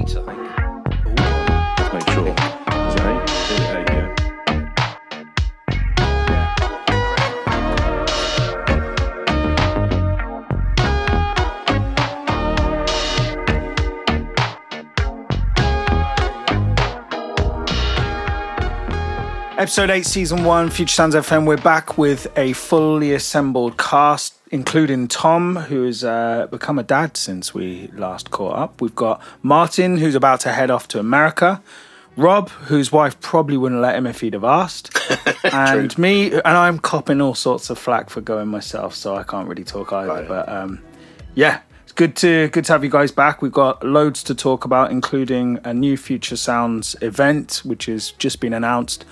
eight, I think. Let's make sure. Episode 8, Season 1, Future Sounds FM. We're back with a fully assembled cast, including Thom, who's uh, become a dad since we last caught up. We've got Martin, who's about to head off to America. Rob, whose wife probably wouldn't let him if he'd have asked. and me, and I'm copping all sorts of flack for going myself, so I can't really talk either. Right. But um, yeah, it's good to good to have you guys back. We've got loads to talk about, including a new Future Sounds event, which has just been announced,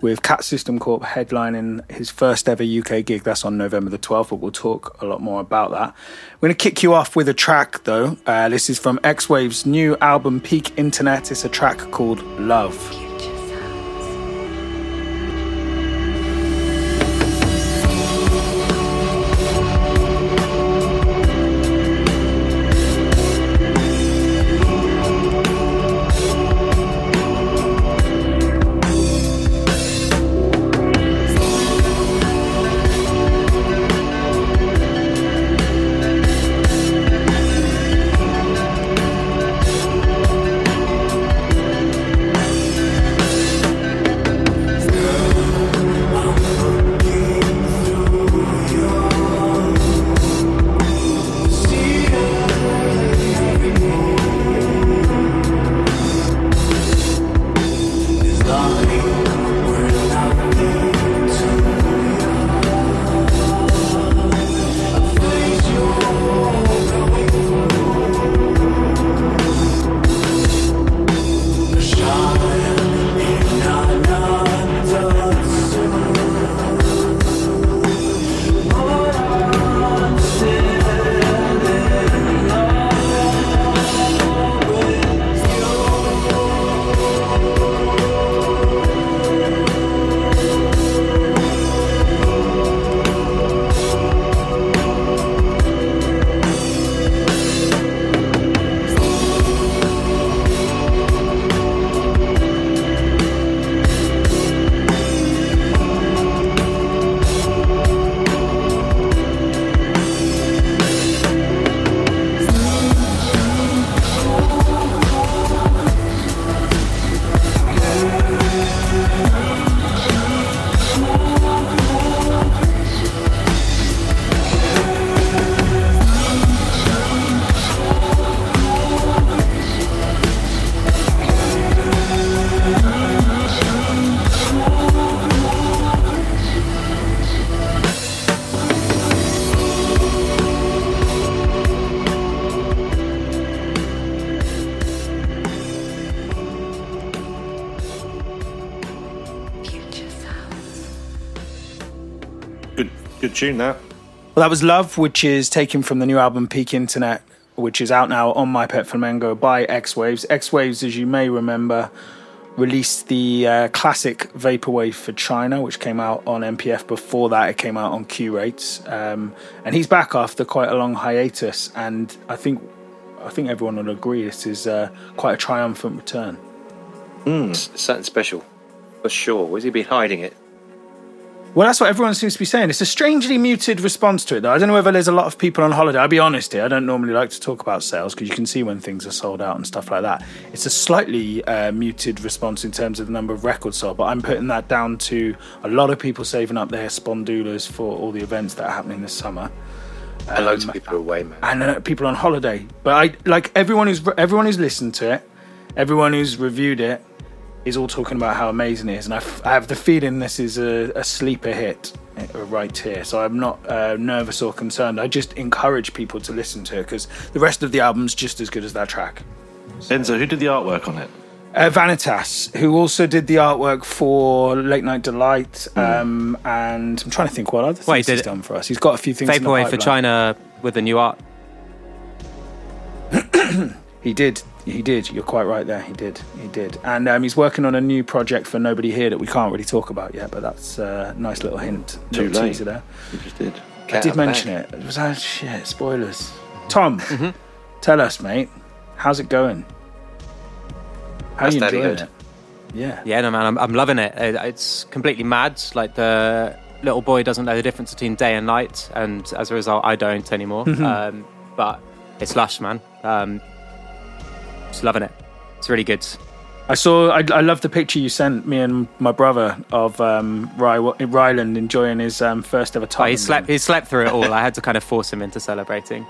with Cat System Corp headlining his first ever UK gig. That's on November the 12th, but we'll talk a lot more about that. We're going to kick you off with a track, though. Uh, this is from XWAVES' new album, Peak Internet. It's a track called Love. Tune that. Well, that was Love, which is taken from the new album Peak Internet, which is out now on My Pet Flamingo by XWAVES. X Waves, as you may remember, released the uh, classic Vaporwave for China, which came out on MPF. Before that, it came out on Q Rates, um, and he's back after quite a long hiatus. And I think, I think everyone will agree this is uh, quite a triumphant return. It's something special, for sure. Where's he been hiding it? Well, that's what everyone seems to be saying. It's a strangely muted response to it, though. I don't know whether there's a lot of people on holiday. I'll be honest here. I don't normally like to talk about sales because you can see when things are sold out and stuff like that. It's a slightly uh, muted response in terms of the number of records sold, but I'm putting that down to a lot of people saving up their spondulas for all the events that are happening this summer. and loads of people away, man. and uh, people on holiday. But I like everyone who's everyone who's listened to it, everyone who's reviewed it, is all talking about how amazing it is, and I, f- I have the feeling this is a, a sleeper hit uh, right here. So I'm not uh, nervous or concerned. I just encourage people to listen to it because the rest of the album's just as good as that track. Enzo, who did the artwork on it? Uh, Vanitas, who also did the artwork for Late Night Delight, um, and I'm trying to think what other things Well, he did he's done for us. He's got a few things. in the Vaporwave for. China with the new art. He did. He did. You're quite right there. He did. He did. And um, he's working on a new project for Nobody Here that we can't really talk about yet, but that's a nice little hint. Too little late. teaser there. You just did. I did mention back. it. It was that shit. Spoilers. Thom, Mm-hmm. tell us, mate. How's it going? How are you That's enjoying it? Yeah. Yeah, no man, I'm, I'm loving it. It- It's completely mad. Like the little boy doesn't know the difference between day and night, and as a result, I don't anymore. Mm-hmm. um, but it's lush, man. Um, just loving it. It's really good. I saw. I, I love the picture you sent me and my brother of um, Ry, Ryland enjoying his um, first ever Oh, time. he slept. He slept through it all. I had to kind of force him into celebrating.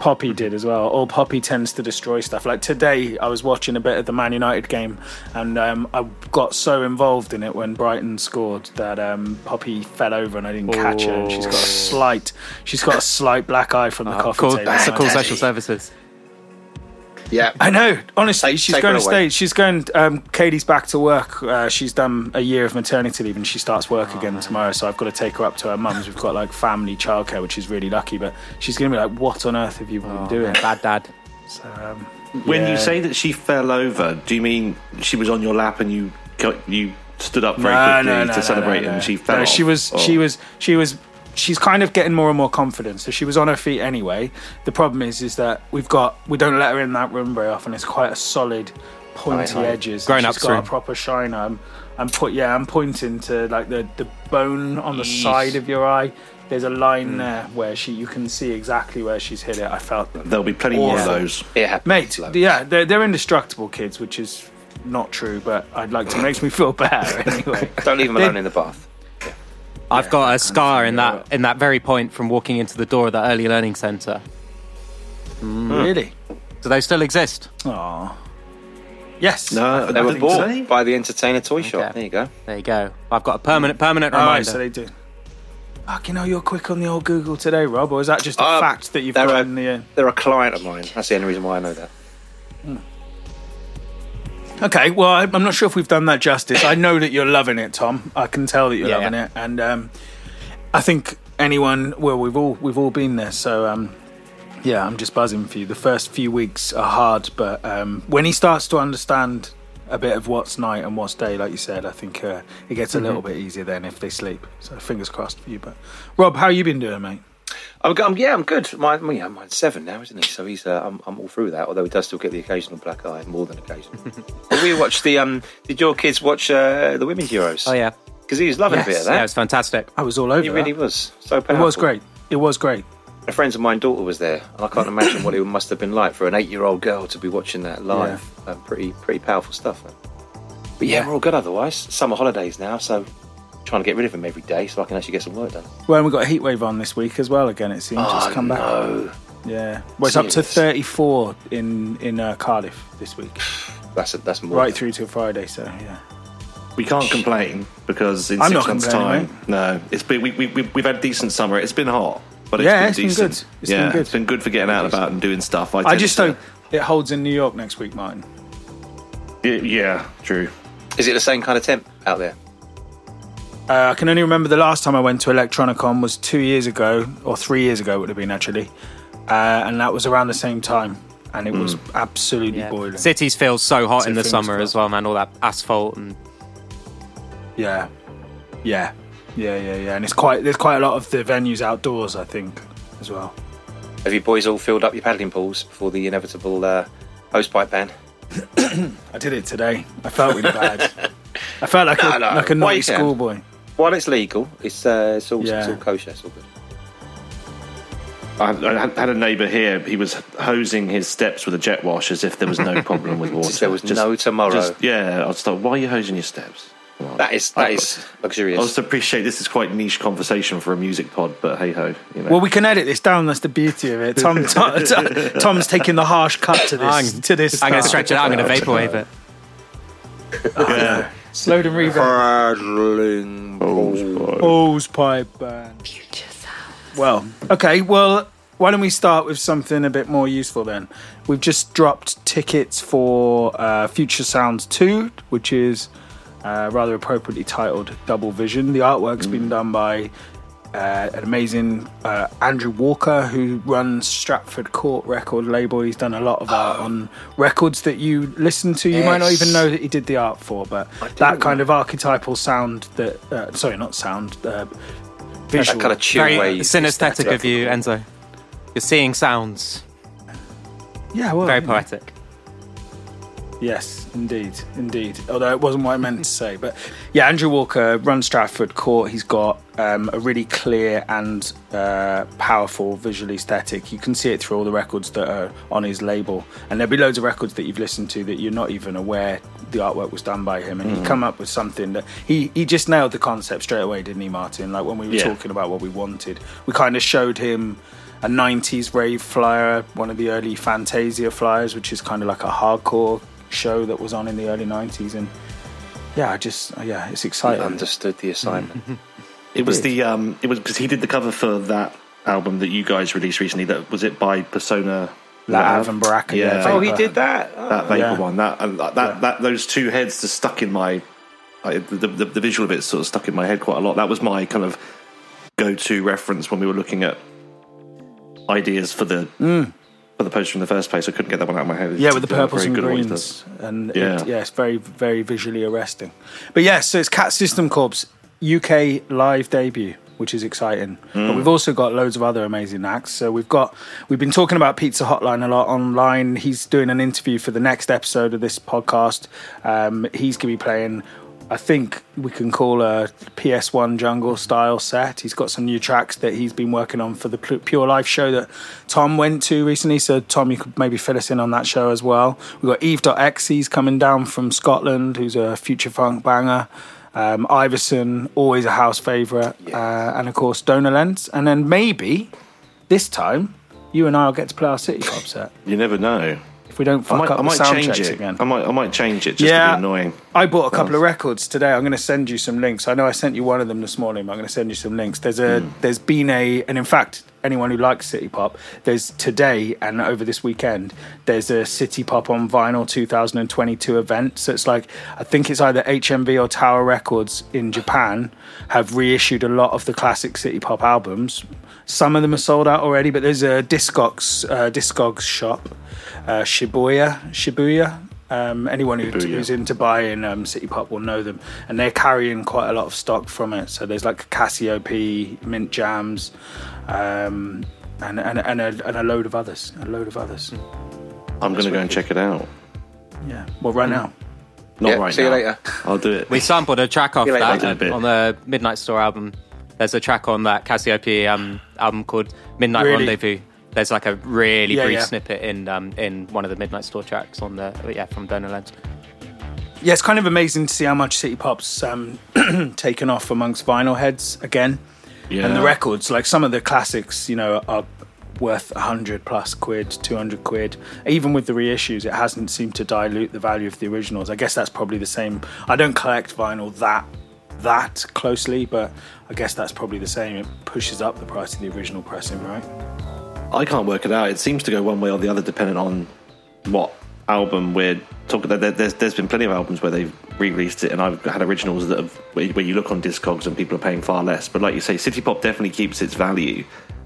Poppy did as well. All Poppy tends to destroy stuff. Like today, I was watching a bit of the Man United game, and um, I got so involved in it when Brighton scored that um, Poppy fell over and I didn't catch her. And she's got a slight. She's got a slight black eye from the Oh, coffee cool. table. That's a Daddy. social services. Yeah. I know. Honestly, Take- she's take going to away. stay. She's going. Um, Katie's back to work. Uh, she's done a year of maternity leave, and she starts work Oh, again tomorrow. So I've got to take her up to her mum's. We've got like family childcare, which is really lucky. But she's going to be like, "What on earth have you been doing?" Bad dad. So, um, When Yeah. you say that she fell over, do you mean she was on your lap and you got, you stood up very No, quickly no, no, to no, celebrate no, no. and she fell? No, off? she was. Oh. She was. She was. She's kind of getting more and more confident. So she was on her feet anyway. The problem is, is that we've got we don't let her in that room very often. It's quite a solid, pointy Right, right. edges. Grown She's ups got a proper shine. I'm, I'm put. Yeah, I'm pointing to like the the bone on the Yeesh. side of your eye. There's a line Hmm. there where she you can see exactly where she's hit it. I felt them. There'll be plenty more of those. Yeah, happens. Mate, Loads. yeah, they're, they're indestructible kids, which is not true, but I'd like to. makes me feel better anyway. Don't leave them alone in the bath. I've got a scar in that in that very point from walking into the door of that early learning centre. Really? Do they still exist? Aww. Yes. No, They were bought so. by the entertainer toy shop. Okay. There you go. There you go. I've got a permanent permanent All reminder. right, so they do. Fucking know, you're quick on the old Google today, Rob, or is that just a Uh, fact that you've they're got a- in the. Uh... They're a client of mine. That's the only reason why I know that. Okay, well, I'm not sure if we've done that justice. I know that you're loving it, Thom. I can tell that you're Yeah. loving it, and um, I think anyone. Well, we've all we've all been there, so um, yeah, I'm just buzzing for you. The first few weeks are hard, but um, when he starts to understand a bit of what's night and what's day, like you said, I think uh, it gets a little bit easier then if they sleep. So fingers crossed for you. But Rob, how you been doing, mate? I'm, go- I'm- yeah, I'm good. My, my- yeah, mine's seven now, isn't he? So he's, uh, I'm, I'm all through that. Although he does still get the occasional black eye, more than occasional. But we watched the. Um, did your kids watch uh, the women's Euros? Oh yeah, because he was loving Yes. a bit of yeah, that. it's fantastic. I was all over. he really was so It was great. It was great. A friend of mine daughter was there, and I can't imagine what it must have been like for an eight-year-old girl to be watching that live. Um, pretty, pretty powerful stuff. Man. But yeah, Yeah. we're all good otherwise. Summer holidays now, so trying to get rid of him every day so I can actually get some work done. Well, and we got a heat wave on this week as well. Again, it seems it's Oh, come back. no. Yeah, well, it's up to 34 in in uh, Cardiff this week, That's a, that's more. right through till Friday. So yeah, We can't complain because in I'm six not months' complaining, time, no, it's been we, we, we, we've had a decent summer. It's been hot, but it's Yeah, been it's been decent. good. It's yeah, been good. it's been good for getting out and about and doing stuff. I tend just to- hope it holds in New York next week, Martin. Yeah, yeah, true. Is it the same kind of temp out there? Uh, I can only remember the last time I went to Electronicon was two years ago, or three years ago it would have been actually, uh, and that was around the same time, and it was absolutely Yeah. boiling. Cities feel so hot So in the summer as well, man. All that asphalt and Yeah, yeah, yeah, yeah, yeah, and it's quite there's quite a lot of the venues outdoors, I think, as well. Have you boys all filled up your paddling pools before the inevitable uh, hosepipe ban? I did it today. I felt really bad. I felt like No, a no. like a naughty schoolboy. While it's legal, it's uh, it's all it's all kosher. It's all good. I, I had- had a neighbour here. He was hosing his steps with a jet wash as if there was no problem with water. There was no tomorrow. just- yeah, I was thought, why are you hosing your steps? Come. That is that I- is I luxurious. also appreciate this is quite niche conversation for a music pod, but hey ho, you know. Well, we can edit this down. That's the beauty of it. Thom, Thom, Thom's taking the harsh cut to this. I'm- to this. I'm going to start. stretch it out. I'm going to vaporwave it. yeah. Slowed and reverb. Paddling pools. Hose pipe band. Future sound. Well, okay. Well, why don't we start with something a bit more useful then? We've just dropped tickets for uh, Future Sounds 2, which is uh, rather appropriately titled Double Vision. The artwork's been done by uh, an amazing uh, Andrew Walker, who runs Stratford Court record label. He's done a lot of art on records that you listen to. You might not even know that he did the art for, but that kind of archetypal sound that, uh, sorry, not sound, uh, visual. That kind of chill Very way. synesthetic of you, Enzo. You're seeing sounds. yeah, well, Very yeah. poetic. Yes, indeed, indeed. Although it wasn't what I meant to say, but yeah, Andrew Walker runs Stratford Court. He's got um, a really clear and uh, powerful visual aesthetic. You can see it through all the records that are on his label, and there'll be loads of records that you've listened to that you're not even aware the artwork was done by him. And he come up with something that he he just nailed the concept straight away, didn't he, Martin? Like when we were Yeah. talking about what we wanted, we kind of showed him a 90s rave flyer, one of the early Fantasia flyers, which is kind of like a hardcore show that was on in the early 90s. And yeah, I just, yeah, it's He exciting. understood the assignment. It was the um, it was because he did the cover for that album that you guys released recently. That was it by Persona Lav and Baraka, yeah. Yeah. oh, he did that. Oh. that vapor Yeah. one. That and that, Yeah. that those two heads just stuck in my I, the, the the visual of it sort of stuck in my head quite a lot. That was my kind of go to reference when we were looking at ideas for the for the poster in the first place. I couldn't get that one out of my head. Mm. Yeah, with the purples and good at what he does. greens, and it- Yeah. yeah. it's very, very visually arresting. But yeah, so it's Cat System Corp's UK live debut, which is exciting. Mm. But we've also got loads of other amazing acts. So we've got we've been talking about Pizza Hotline a lot online. He's doing an interview for the next episode of this podcast. Um, he's going to be playing. I think we can call a PS1 jungle style set. He's got some new tracks that he's been working on for the Pure Life show that Thom went to recently. So, Thom, you could maybe fill us in on that show as well. We've got Eve.exe coming down from Scotland, who's a future funk banger. Um, Iverson, always a house favourite. Uh, and of course, Donor Lens. And then maybe this time, you and I will get to play our City Pop set. You never know. If we don't I fuck might, up I might the sound change checks it again. I might I might change it just Yeah. to be annoying. I bought a couple of records today. I'm going to send you some links. I know I sent you one of them this morning. But I'm going to send you some links. There's a hmm. there's been a and in fact anyone who likes city pop, there's today and over this weekend there's a city pop on vinyl 2022 event. So it's like I think it's either HMV or Tower Records in Japan have reissued a lot of the classic city pop albums. Some of them are sold out already, but there's a Discogs uh, Discogs shop, uh, Shibuya Shibuya. Um, anyone who, Shibuya. who's into buying um, City Pop will know them, and they're carrying quite a lot of stock from it. So there's like Casiopea, Mint Jams, um, and and and a, and a load of others, a load of others. I'm going to go and check it out. Yeah, well, right now. Not Yeah, right see you later. I'll do it. We sampled a track off that that on the Midnight Store album. There's a track on that Casiopea um, album called Midnight Really? Rendezvous. There's like a really Yeah, brief yeah. snippet in um, in one of the Midnight Store tracks on the yeah from Donor Lens. Yeah, it's kind of amazing to see how much City Pop's um, taken off amongst vinyl heads again. yeah. And the records, like some of the classics, you know, are worth 100 plus quid, 200 quid. Even with the reissues, it hasn't seemed to dilute the value of the originals. I guess that's probably the same. I don't collect vinyl that that closely, but I guess that's probably the same. It pushes up the price of the original pressing, right? I can't work it out. It seems to go one way or the other depending on what album we're talking about. There, there's, there's been plenty of albums where they've re-released it, and I've had originals that have where you look on Discogs and people are paying far less. But like you say, City Pop definitely keeps its value.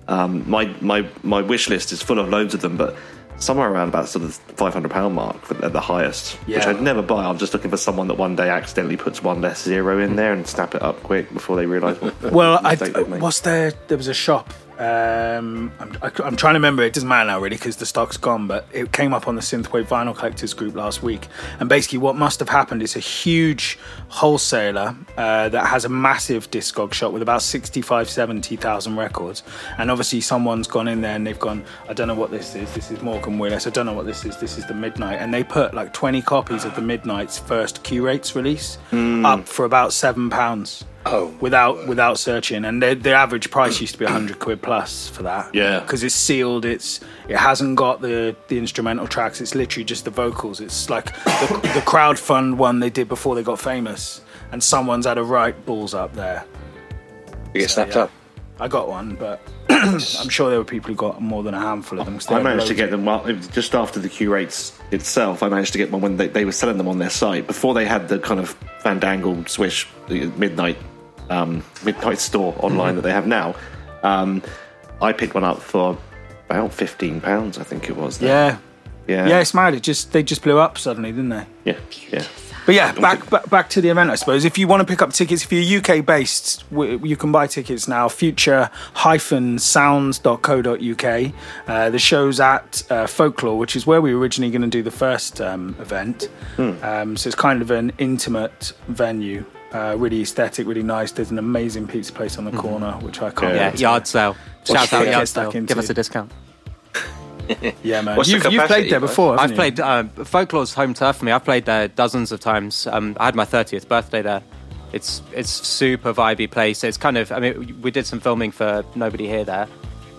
Um, my my my wish list is full of loads of them, but somewhere around about sort of five hundred pound mark at the highest, which I'd never buy. I'm just looking for someone that one day accidentally puts one less zero in hmm. there and snap it up quick before they realise what Well, I, what's there? There was a shop. Um, I'm, I, am trying to remember. It doesn't matter now, really, because the stock's gone. But it came up on the Synthwave Vinyl Collectors group last week. And basically, what must have happened is a huge wholesaler uh, that has a massive Discog shop with about 65, 70,000 records. And obviously, someone's gone in there and they've gone, I don't know what this is. This is Morgan Willis. I don't know what this is. This is the Midnight. And they put like 20 copies of the Midnight's first Q rates release up for about seven pounds Oh, without without searching and the, the average price used to be 100 quid plus for that Yeah. because it's sealed it's it hasn't got the the instrumental tracks it's literally just the vocals it's like the, the crowdfund one they did before they got famous and someone's had a right balls up there you get snapped yeah. up. i got one but i'm sure there were people who got more than a handful of them. I managed to get them well, just after the curates itself. I managed to get one when they, they were selling them on their site before they had the kind of fandangle swish midnight um, midnight store online that they have now. Um, I picked one up for about fifteen pounds, I think it was. yeah Yeah. Yeah, it's mad. It just they just blew up suddenly, didn't they? Yeah. Yeah. But yeah, back, back back to the event, I suppose. If you want to pick up tickets, if you're UK based, you can buy tickets now. Future-sounds.co.uk. Uh, the show's at uh, Folklore, which is where we were originally going to do the first um, event. Um, so it's kind of an intimate venue. Uh, really aesthetic, really nice. There's an amazing pizza place on the corner, which I can't. Yeah. Yeah, yard sale. Shout out get yard sale. Give us a discount. Yeah, man. What's You've, you've played there before. I've you? played uh, Folklore's home turf for me. I've played there dozens of times. Um, I had my 30th birthday there. It's it's super vibey place. It's kind of I mean we did some filming for Nobody Here there.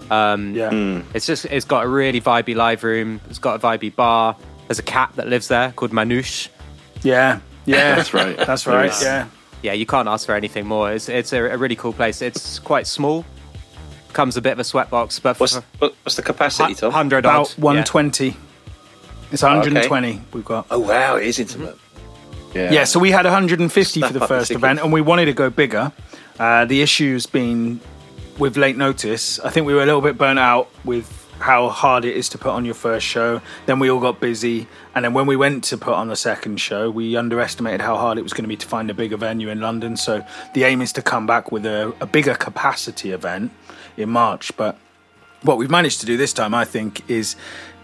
Um, Yeah. It's just it's got a really vibey live room. It's got a vibey bar. There's a cat that lives there called Manouche. Yeah. Yeah. That's right. That's right. Yeah. Yeah, you can't ask for anything more. It's it's a, a really cool place. It's quite small. Comes a bit of a sweatbox, but What's what's the capacity, Thom? hundred About 120. It's 120 Okay. we've got. Oh wow, it is intimate. Yeah. Yeah, so we had 150 for Snap the up the first tickets. event, and we wanted to go bigger. Uh, the issue's been with late notice. I think we were a little bit burnt out with how hard it is to put on your first show. Then we all got busy, and then when we went to put on the second show, we underestimated how hard it was going to be to find a bigger venue in London. So the aim is to come back with a, a bigger capacity event in March. But what we've managed to do this time, I think, is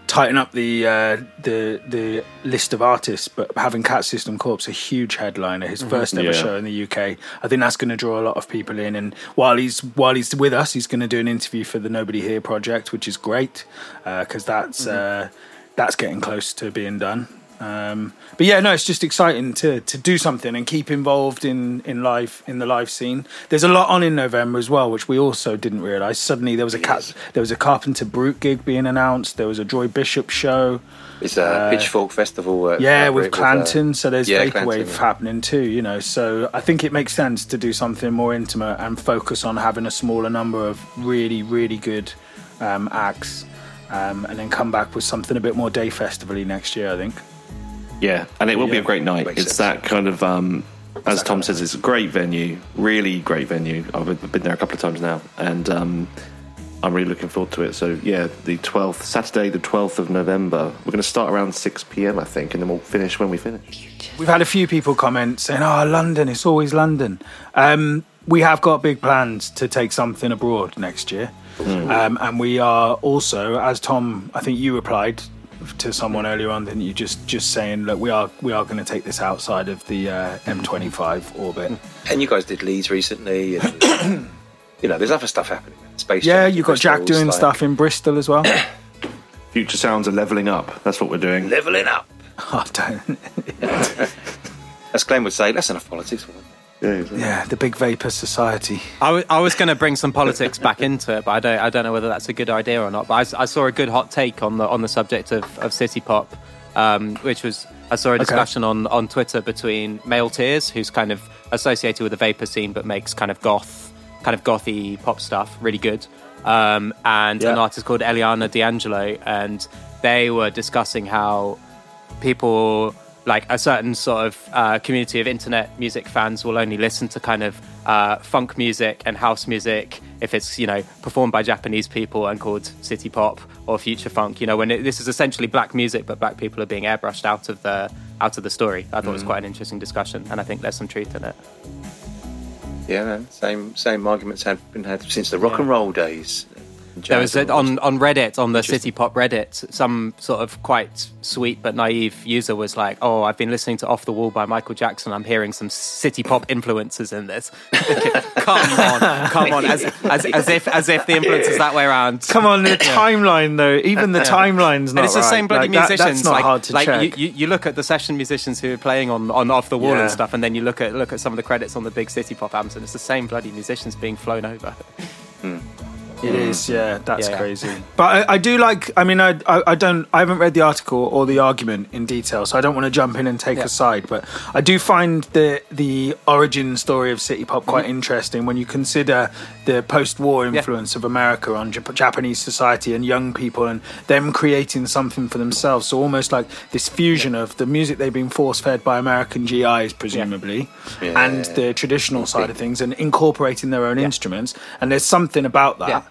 tighten up the uh, the the list of artists. But having Cat System Corps a huge headliner, his first ever Yeah. show in the UK, I think that's going to draw a lot of people in. And while he's while he's with us, he's going to do an interview for the Nobody Here project, which is great because that's uh, that's getting close to being done. Um, but yeah, no, it's just exciting to to do something and keep involved in in live in the live scene. There's a lot on in November as well, which we also didn't realise. Suddenly there was a cat, there was a Carpenter Brut gig being announced. There was a Joy Bishop show. It's a Pitchfork Festival. Yeah, with uh, Clanton. so there's yeah, vaporwave Clanton, yeah. happening too. You know, so I think it makes sense to do something more intimate and focus on having a smaller number of really really good um, acts. Um, and then come back with something a bit more day festival next year, I think. Yeah, and it will be a great night. Makes it's sense. that kind of, um, as Thom says, it's a great venue, really great venue. I've been there a couple of times now, and um, I'm really looking forward to it. So yeah, the 12th, Saturday, the 12th of November. We're going to start around 6 p.m. I think, and then we'll finish when we finish. We've had a few people comment saying, "Oh, London, it's always London." Um, we have got big plans to take something abroad next year, um, and we are also, as Thom, I think you replied to someone earlier on, didn't you? Just just saying, look, we are we are going to take this outside of the uh, M25 orbit. And you guys did Leeds recently. And, you know, there's other stuff happening. Space. Yeah, you've got Jack doing like stuff in Bristol as well. Future sounds are leveling up. That's what we're doing. Leveling up. oh, don't. As Glenn would say, that's enough politics. Yeah, exactly. Yeah, the big vapor society. I was going to bring some politics back into it, but I don't. I don't know whether that's a good idea or not. But I, s- I saw a good hot take on the on the subject of, of city pop, um, which was I saw a discussion on on Twitter between Male Tears, who's kind of associated with the vapor scene but makes kind of goth, kind of gothy pop stuff, really good, um, and an artist called Eliana D'Angelo, and they were discussing how people like a certain sort of uh, community of internet music fans will only listen to kind of uh, funk music and house music if it's you know performed by Japanese people and called city pop or future funk. You know when it, this is essentially black music, but black people are being airbrushed out of the out of the story. I thought it was quite an interesting discussion, and I think there's some truth in it. Yeah, man. Same same arguments have been had since the rock and roll days. There was Jazz a, on on Reddit on the City Pop Reddit, some sort of quite sweet but naive user was like, "Oh, I've been listening to Off the Wall by Michael Jackson. I'm hearing some city pop influences in this." come on, come on, as, as, as if as if the influence is that way around. Come on, the timeline though. Even the timeline's not and it's the right. same bloody Like, that- musicians. that's not like, hard to like check. You, you, you look at the session musicians who are playing on, on off the wall Yeah. and stuff, and then you look at look at some of the credits on the big city pop albums, and it's the same bloody musicians being flown over. Hmm. It mm. is, yeah, that's Yeah, yeah. crazy. But I, I do like. I mean, I, I, I don't. I haven't read the article or the argument in detail, so I don't want to jump in and take a side. But I do find the the origin story of city pop quite mm-hmm. interesting when you consider the post-war influence of America on Jap- Japanese society and young people, and them creating something for themselves. So almost like this fusion of the music they've been force-fed by American GIs, presumably, Yeah. and the traditional side of things, and incorporating their own instruments. And there's something about that Yeah.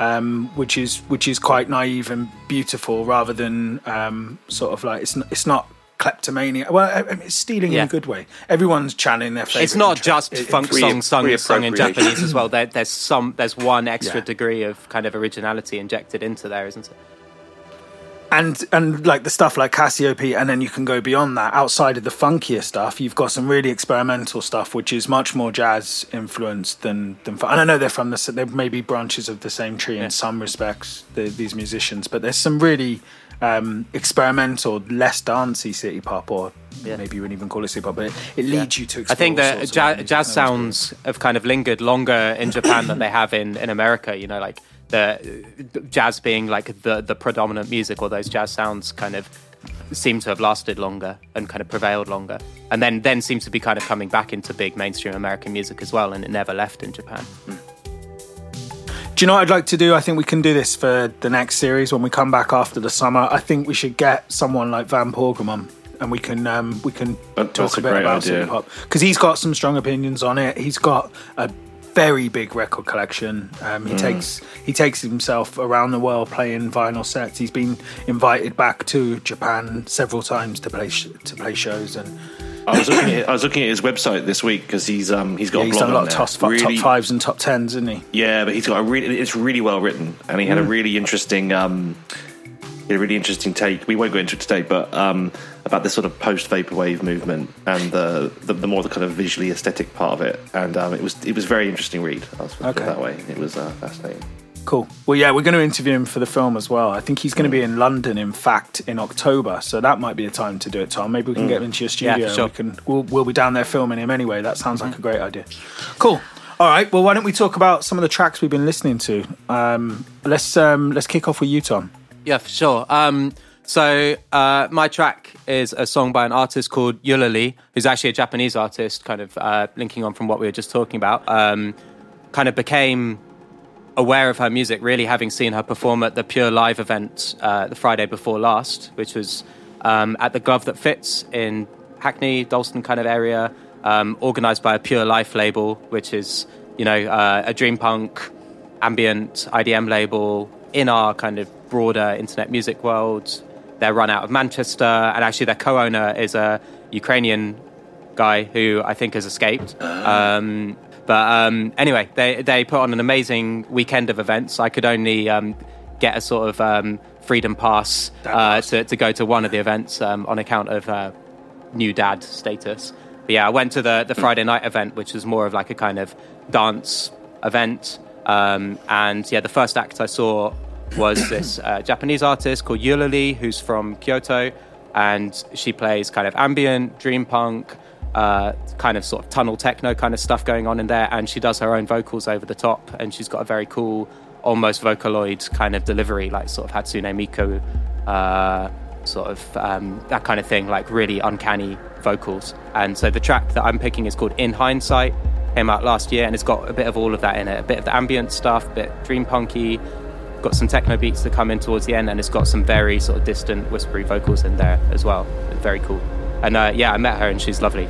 Um, which is which is quite naive and beautiful, rather than um, sort of like it's not, it's not kleptomania. Well, I- I mean, it's stealing in a good way. Everyone's channeling their favorite. It's not just it- funk re- songs sung, sung in. Japanese as well. There, there's some, there's one extra Yeah. degree of kind of originality injected into there, isn't it? And and like the stuff like Casiopea, and then you can go beyond that. Outside of the funkier stuff, you've got some really experimental stuff, which is much more jazz influenced than than. fun- And I know they're from the they may be branches of the same tree Yeah. in some respects. The, these musicians, but there's some really um, experimental, less dancey city pop, or Yeah. maybe you wouldn't even call it city pop, but it, it leads you to. I think that of jazz, music, jazz and that was great. sounds have kind of lingered longer in Japan than they have in, in America. You know, like the jazz being like the the predominant music, or those jazz sounds kind of seem to have lasted longer and kind of prevailed longer, and then then seems to be kind of coming back into big mainstream American music as well, and it never left in Japan. Do you know what I'd like to do? I think we can do this for the next series when we come back after the summer. I think we should get someone like Van Paugam and we can um, we can That- talk a a bit great about idea. city pop because he's got some strong opinions on it. He's got a very big record collection. Um, Mm. he takes he takes himself around the world playing vinyl sets. He's been invited back to Japan several times to play sh- to play shows and I was looking at I was looking at his website this week because he's um he's got yeah, a he's done a lot of top, top Really- fives and top tens, isn't he? Yeah, but he's got a really it's really well written, and he had a really interesting um, a really interesting take. We won't go into it today, but um, about this sort of post vaporwave movement and the, the the more the kind of visually aesthetic part of it, and um, it was it was a very interesting read. I'll put Okay. it that way. It was uh, fascinating. Cool. Well, yeah, we're going to interview him for the film as well. I think he's going to be in London, in fact, in October. So that might be a time to do it, Thom. Maybe we can get him into your studio. Yeah, for sure. We can. We'll, we'll be down there filming him anyway. That sounds like a great idea. Cool. All right. Well, why don't we talk about some of the tracks we've been listening to? Um, let's um, let's kick off with you, Thom. Yeah, for sure. Um, so uh, my track is a song by an artist called Eulalie, who's actually a Japanese artist, kind of uh, linking on from what we were just talking about. Um, kind of became aware of her music, really having seen her perform at the Pure Life event uh, the Friday before last, which was um, at the Glove That Fits in Hackney, Dalston kind of area, um, organised by a Pure Life label, which is you know uh, a dream punk, ambient IDM label in our kind of broader internet music world. They're run out of Manchester, and actually their co-owner is a Ukrainian guy who I think has escaped. Um, but um, anyway, they they put on an amazing weekend of events. I could only um, get a sort of um, freedom pass uh, to to go to one of the events um, on account of uh, new dad status. But yeah, I went to the the Friday night event, which was more of like a kind of dance event. Um, and yeah, the first act I saw was this uh, Japanese artist called Eulalie, who's from Kyoto, and she plays kind of ambient, dream punk, uh, kind of sort of tunnel techno kind of stuff going on in there, and she does her own vocals over the top, and she's got a very cool, almost Vocaloid kind of delivery, like sort of Hatsune Miku, uh, sort of um, that kind of thing, like really uncanny vocals. And so the track that I'm picking is called In Hindsight. Came out last year, and it's got a bit of all of that in it. A bit of the ambient stuff, a bit dream punky, got some techno beats that come in towards the end, and it's got some very sort of distant, whispery vocals in there as well. Very cool. And uh, yeah, I met her, and she's lovely.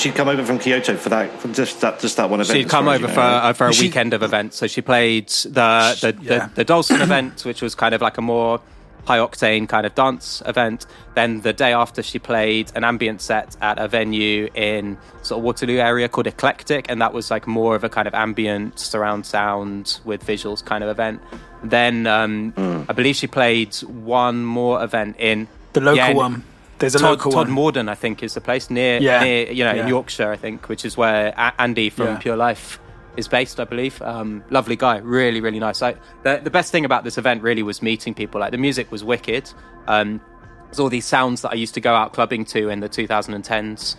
And she'd come over from Kyoto for that, for just that, just that one event. She'd come over you for, know. uh, for a She- weekend of events. So she played the the, Yeah. the, the Dalston event, which was kind of like a more high octane kind of dance event. Then the day after, she played an ambient set at a venue in sort of Waterloo area called Eclectic, and that was like more of a kind of ambient surround sound with visuals kind of event. Then um, I believe she played one more event in The local yeah, in- one. There's a Todd, local Todd one. Morden, I think, is the place near, Yeah. near you know, Yeah. in Yorkshire, I think, which is where A- Andy from Yeah. Pure Life is based, I believe. Um, lovely guy, really, really nice. I, the, the best thing about this event really was meeting people. Like the music was wicked. Um, there's all these sounds that I used to go out clubbing to in the 2010s.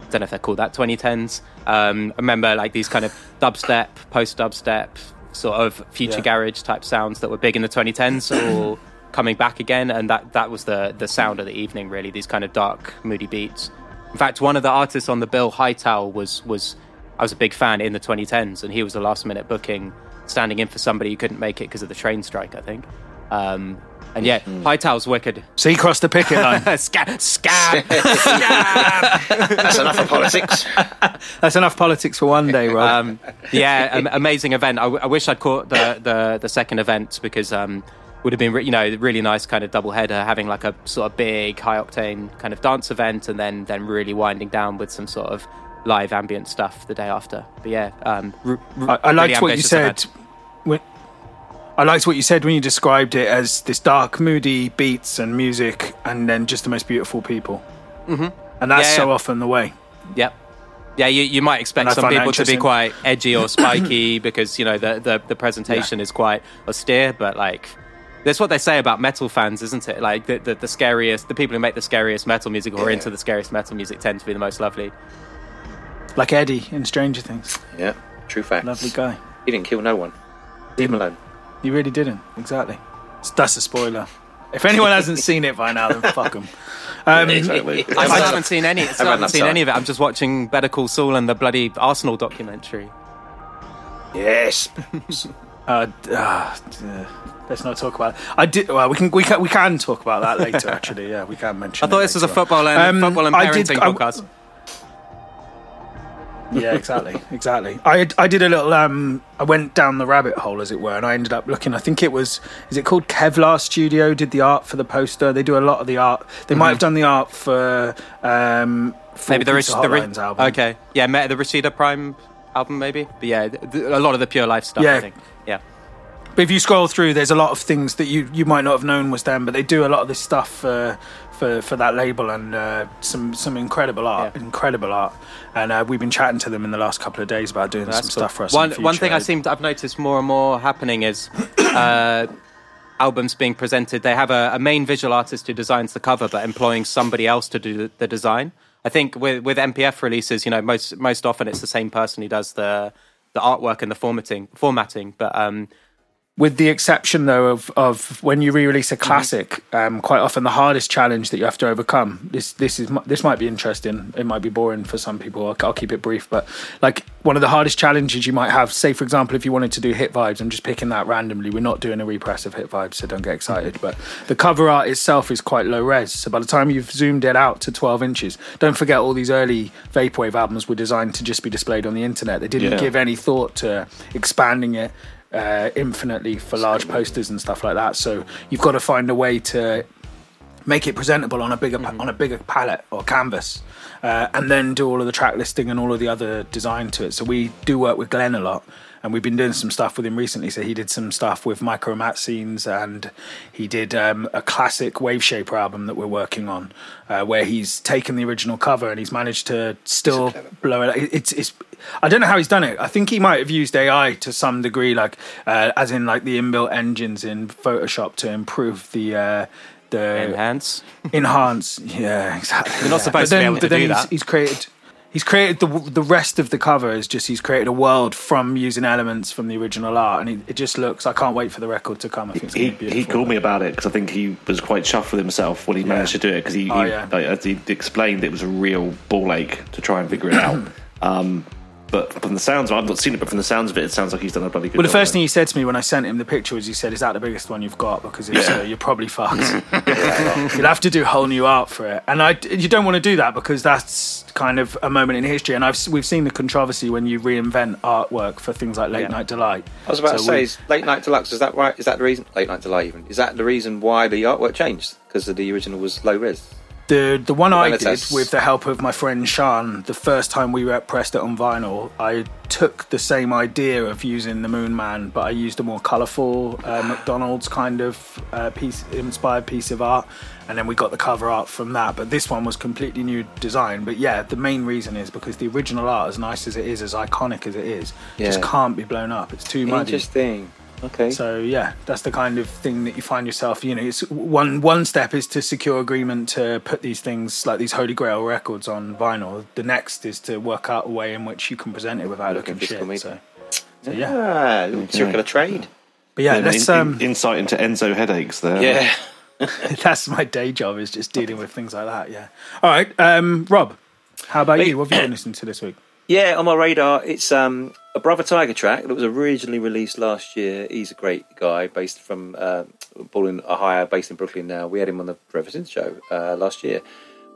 I don't know if they're called that 2010s. Um, I remember like these kind of dubstep, post dubstep, sort of future Yeah. garage type sounds that were big in the 2010s, all coming back again, and that that was the the sound of the evening. Really, these kind of dark, moody beats. In fact, one of the artists on the bill, Hightower, was was I was a big fan in the 2010s, and he was a last minute booking, standing in for somebody who couldn't make it because of the train strike, I think. Um, and yeah, Hightower's wicked. So he crossed the picket line. Scab, scab, That's enough of politics. That's enough politics for one day, Rob. um, yeah, am- amazing event. I, w- I wish I'd caught the, the, the second event because um, would have been you know really nice kind of double header, having like a sort of big high octane kind of dance event, and then then really winding down with some sort of live ambient stuff the day after. But yeah, um, r- r- I, I really liked what you said. When, I liked what you said when you described it as this dark, moody beats and music, and then just the most beautiful people. Mm-hmm. And that's Yeah, so yeah. often the way. Yep. Yeah, you, you might expect some people to be quite edgy or spiky because you know the the, the presentation is quite austere, but like that's what they say about metal fans, isn't it? Like the, the the scariest, the people who make the scariest metal music or are into the scariest metal music tend to be the most lovely. Like Eddie in Stranger Things. Yeah, true fact. Lovely guy. He didn't kill no one. Leave him alone. He really didn't. Exactly. That's a spoiler. If anyone hasn't seen it by now, then fuck them. Um, Totally. I still haven't seen any. Still had haven't seen time. any of it. I'm just watching Better Call Saul and the bloody Arsenal documentary. Yes. uh, uh, uh, let's not talk about. It. I did. Well, we can we can we can talk about that later. Actually, yeah, we can mention. I thought this was a football and Um, football and I parenting did- I- podcast. Yeah, exactly, exactly. I I did a little. Um, I went down the rabbit hole, as it were, and I ended up looking. I think it was. Is it called Kevlar Studio? Did the art for the poster? They do a lot of the art. They might have done the art for. Um, Mm-hmm. Maybe the, Rich Rich, the Rich, album. okay, yeah, the Rashida Prime album, maybe. But yeah, a lot of the Pure Life stuff. Yeah. I think. Yeah. But if you scroll through, there's a lot of things that you, you might not have known was them, but they do a lot of this stuff for for, for that label and uh, some some incredible art, Yeah. incredible art. And uh, we've been chatting to them in the last couple of days about doing some That's stuff for us. One one thing I seem to, I've noticed more and more happening is uh, albums being presented. They have a, a main visual artist who designs the cover, but employing somebody else to do the, the design. I think with with MPF releases, you know, most most often it's the same person who does the the artwork and the formatting formatting. But um, with the exception though of, of when you re-release a classic um, quite often the hardest challenge that you have to overcome. This this is this might be interesting. It might be boring for some people. I'll, I'll keep it brief but like one of the hardest challenges you might have say for example if you wanted to do hit vibes i'm just picking that randomly we're not doing a repress of hit vibes so don't get excited but the cover art itself is quite low res so by the time you've zoomed it out to 12 inches don't forget all these early vaporwave albums were designed to just be displayed on the internet. They didn't Yeah. give any thought to expanding it uh, infinitely for large posters and stuff like that. So you've got to find a way to make it presentable on a bigger Mm-hmm. on a bigger palette or canvas, uh, and then do all of the track listing and all of the other design to it. So we do work with Glenn a lot. And we've been doing some stuff with him recently. So he did some stuff with micro mat scenes, and he did um, a classic Wave Shaper album that we're working on, uh, where he's taken the original cover and he's managed to still blow it. It's it's I don't know how he's done it. I think he might have used AI to some degree, like uh, as in like the inbuilt engines in Photoshop to improve the uh, the enhance. enhance. Yeah, exactly. You're not Yeah. supposed But to be then- able to but then do he's, that. He's created. He's created the the rest of the cover is just he's created a world from using elements from the original art, and it, it just looks. I can't wait for the record to come. I think he, he called me about it because I think he was quite chuffed with himself when he managed to do it because he, Oh, he, yeah. like, as he explained it was a real ball ache to try and figure it out. Um, but from the sounds, of it, I've not seen it, but from the sounds of it, it sounds like he's done a bloody good job. Well, the job. first thing he said to me when I sent him the picture was, he said, "Is that the biggest one you've got? Because if so, uh, you're probably fucked. You'll have to do whole new art for it." And I, you don't want to do that because that's kind of a moment in history. And I've we've seen the controversy when you reinvent artwork for things like Late Yeah. Night Delight. I was about So to say, we- is Late Night Deluxe, is that right? Is that the reason? Late Night Delight, even. Is that the reason why the artwork changed? Because the original was low res? The the one I did with the help of my friend Sean, the first time we were pressed it on vinyl, I took the same idea of using the Moon Man, but I used a more colourful uh, McDonald's kind of uh, piece, inspired piece of art, and then we got the cover art from that. But this one was completely new design. But yeah, the main reason is because the original art, as nice as it is, as iconic as it is, just can't be blown up. It's too much. Interesting. Okay. So yeah, that's the kind of thing that you find yourself. You know, it's one one step is to secure agreement to put these things like these holy grail records on vinyl. The next is to work out a way in which you can present it without Looking looking physical shit. media. So, so yeah, Ah, little circular trade. but yeah, In- let's in- um, insight into Enzo headaches there. Yeah. that's my day job is just dealing with things like that. Yeah. All right, um, Rob, how about you? What have you been listening to this week? Yeah, on my radar, it's um, a Brothertiger track that was originally released last year. He's a great guy, based from uh, born in Ohio, based in Brooklyn now. We had him on the Forever Since show uh, last year.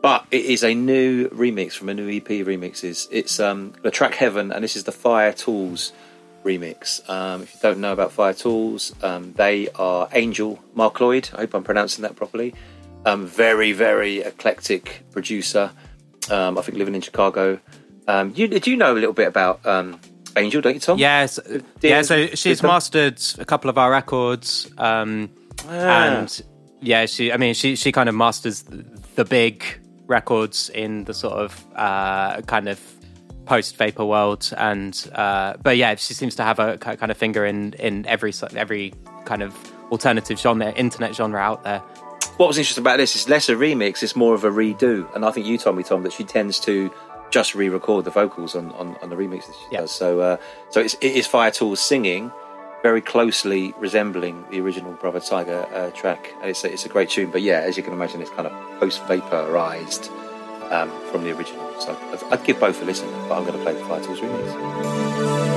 But it is a new remix from a new EP remixes. It's um, the track Heaven, and this is the Fire-Toolz remix. Um, if you don't know about Fire-Toolz, um, they are Angel Marcloid. I hope I'm pronouncing that properly. Um, very, very eclectic producer. Um, I think living in Chicago. Um, you, do you know a little bit about um, Angel, don't you, Thom? Yes, yeah. So with she's them? mastered a couple of our records, um, Ah. and yeah, she. I mean, she she kind of masters the big records in the sort of uh, kind of post vapor world, and uh, but yeah, she seems to have a kind of finger in in every every kind of alternative genre, internet genre out there. What was interesting about this is less a remix, it's more of a redo. And I think you told me, Thom, that she tends to just re-record the vocals on, on, on the remixes she Yeah. does. So uh, so it's, it is Fire-Toolz singing, very closely resembling the original Brothertiger uh, track. And it's a, it's a great tune. But yeah, as you can imagine, it's kind of post-vaporized um, from the original. So I'd, I'd give both a listen, but I'm going to play the Fire-Toolz remix.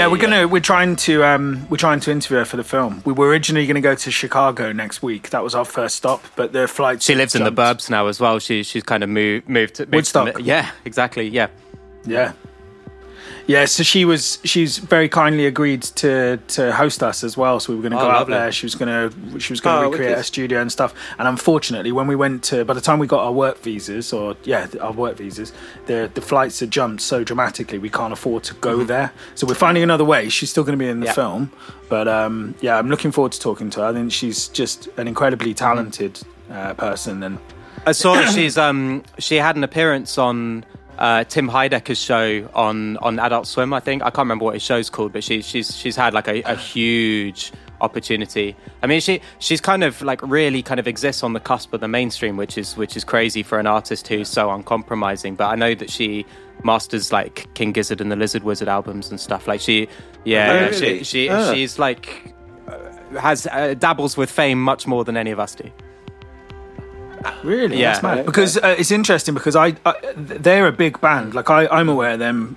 Yeah, we're gonna we're trying to um we're trying to interview her for the film. We were originally going to go to Chicago next week. That was our first stop, but the flight. She lives in the burbs now as well. She she's kind of moved moved to moved to Woodstock. the- yeah, exactly. Yeah. Yeah. Yeah, so she was she's very kindly agreed to to host us as well. So we were going to Oh, go out there. She was going to she was going to Oh, recreate wicked. a studio and stuff. And unfortunately, when we went to by the time we got our work visas or yeah our work visas, the the flights had jumped so dramatically we can't afford to go there. So we're finding another way. She's still going to be in the Mm-hmm. Yeah. film, but um, yeah, I'm looking forward to talking to her. I think she's just an incredibly talented uh, person and. I saw that she's um she had an appearance on uh, Tim Heidecker's show on on Adult Swim. I think I can't remember what his show's called, but she's she's she's had like a, a huge opportunity. I mean, she she's kind of like really kind of exists on the cusp of the mainstream, which is which is crazy for an artist who's so uncompromising. But I know that she masters like King Gizzard and the Lizard Wizard albums and stuff. Like she, yeah, Oh, really? she she Ah. she's like uh, has uh, dabbles with fame much more than any of us do. Really? Yeah. That's mad. Okay. Because uh, it's interesting because I, I they're a big band. Like I, I'm aware of them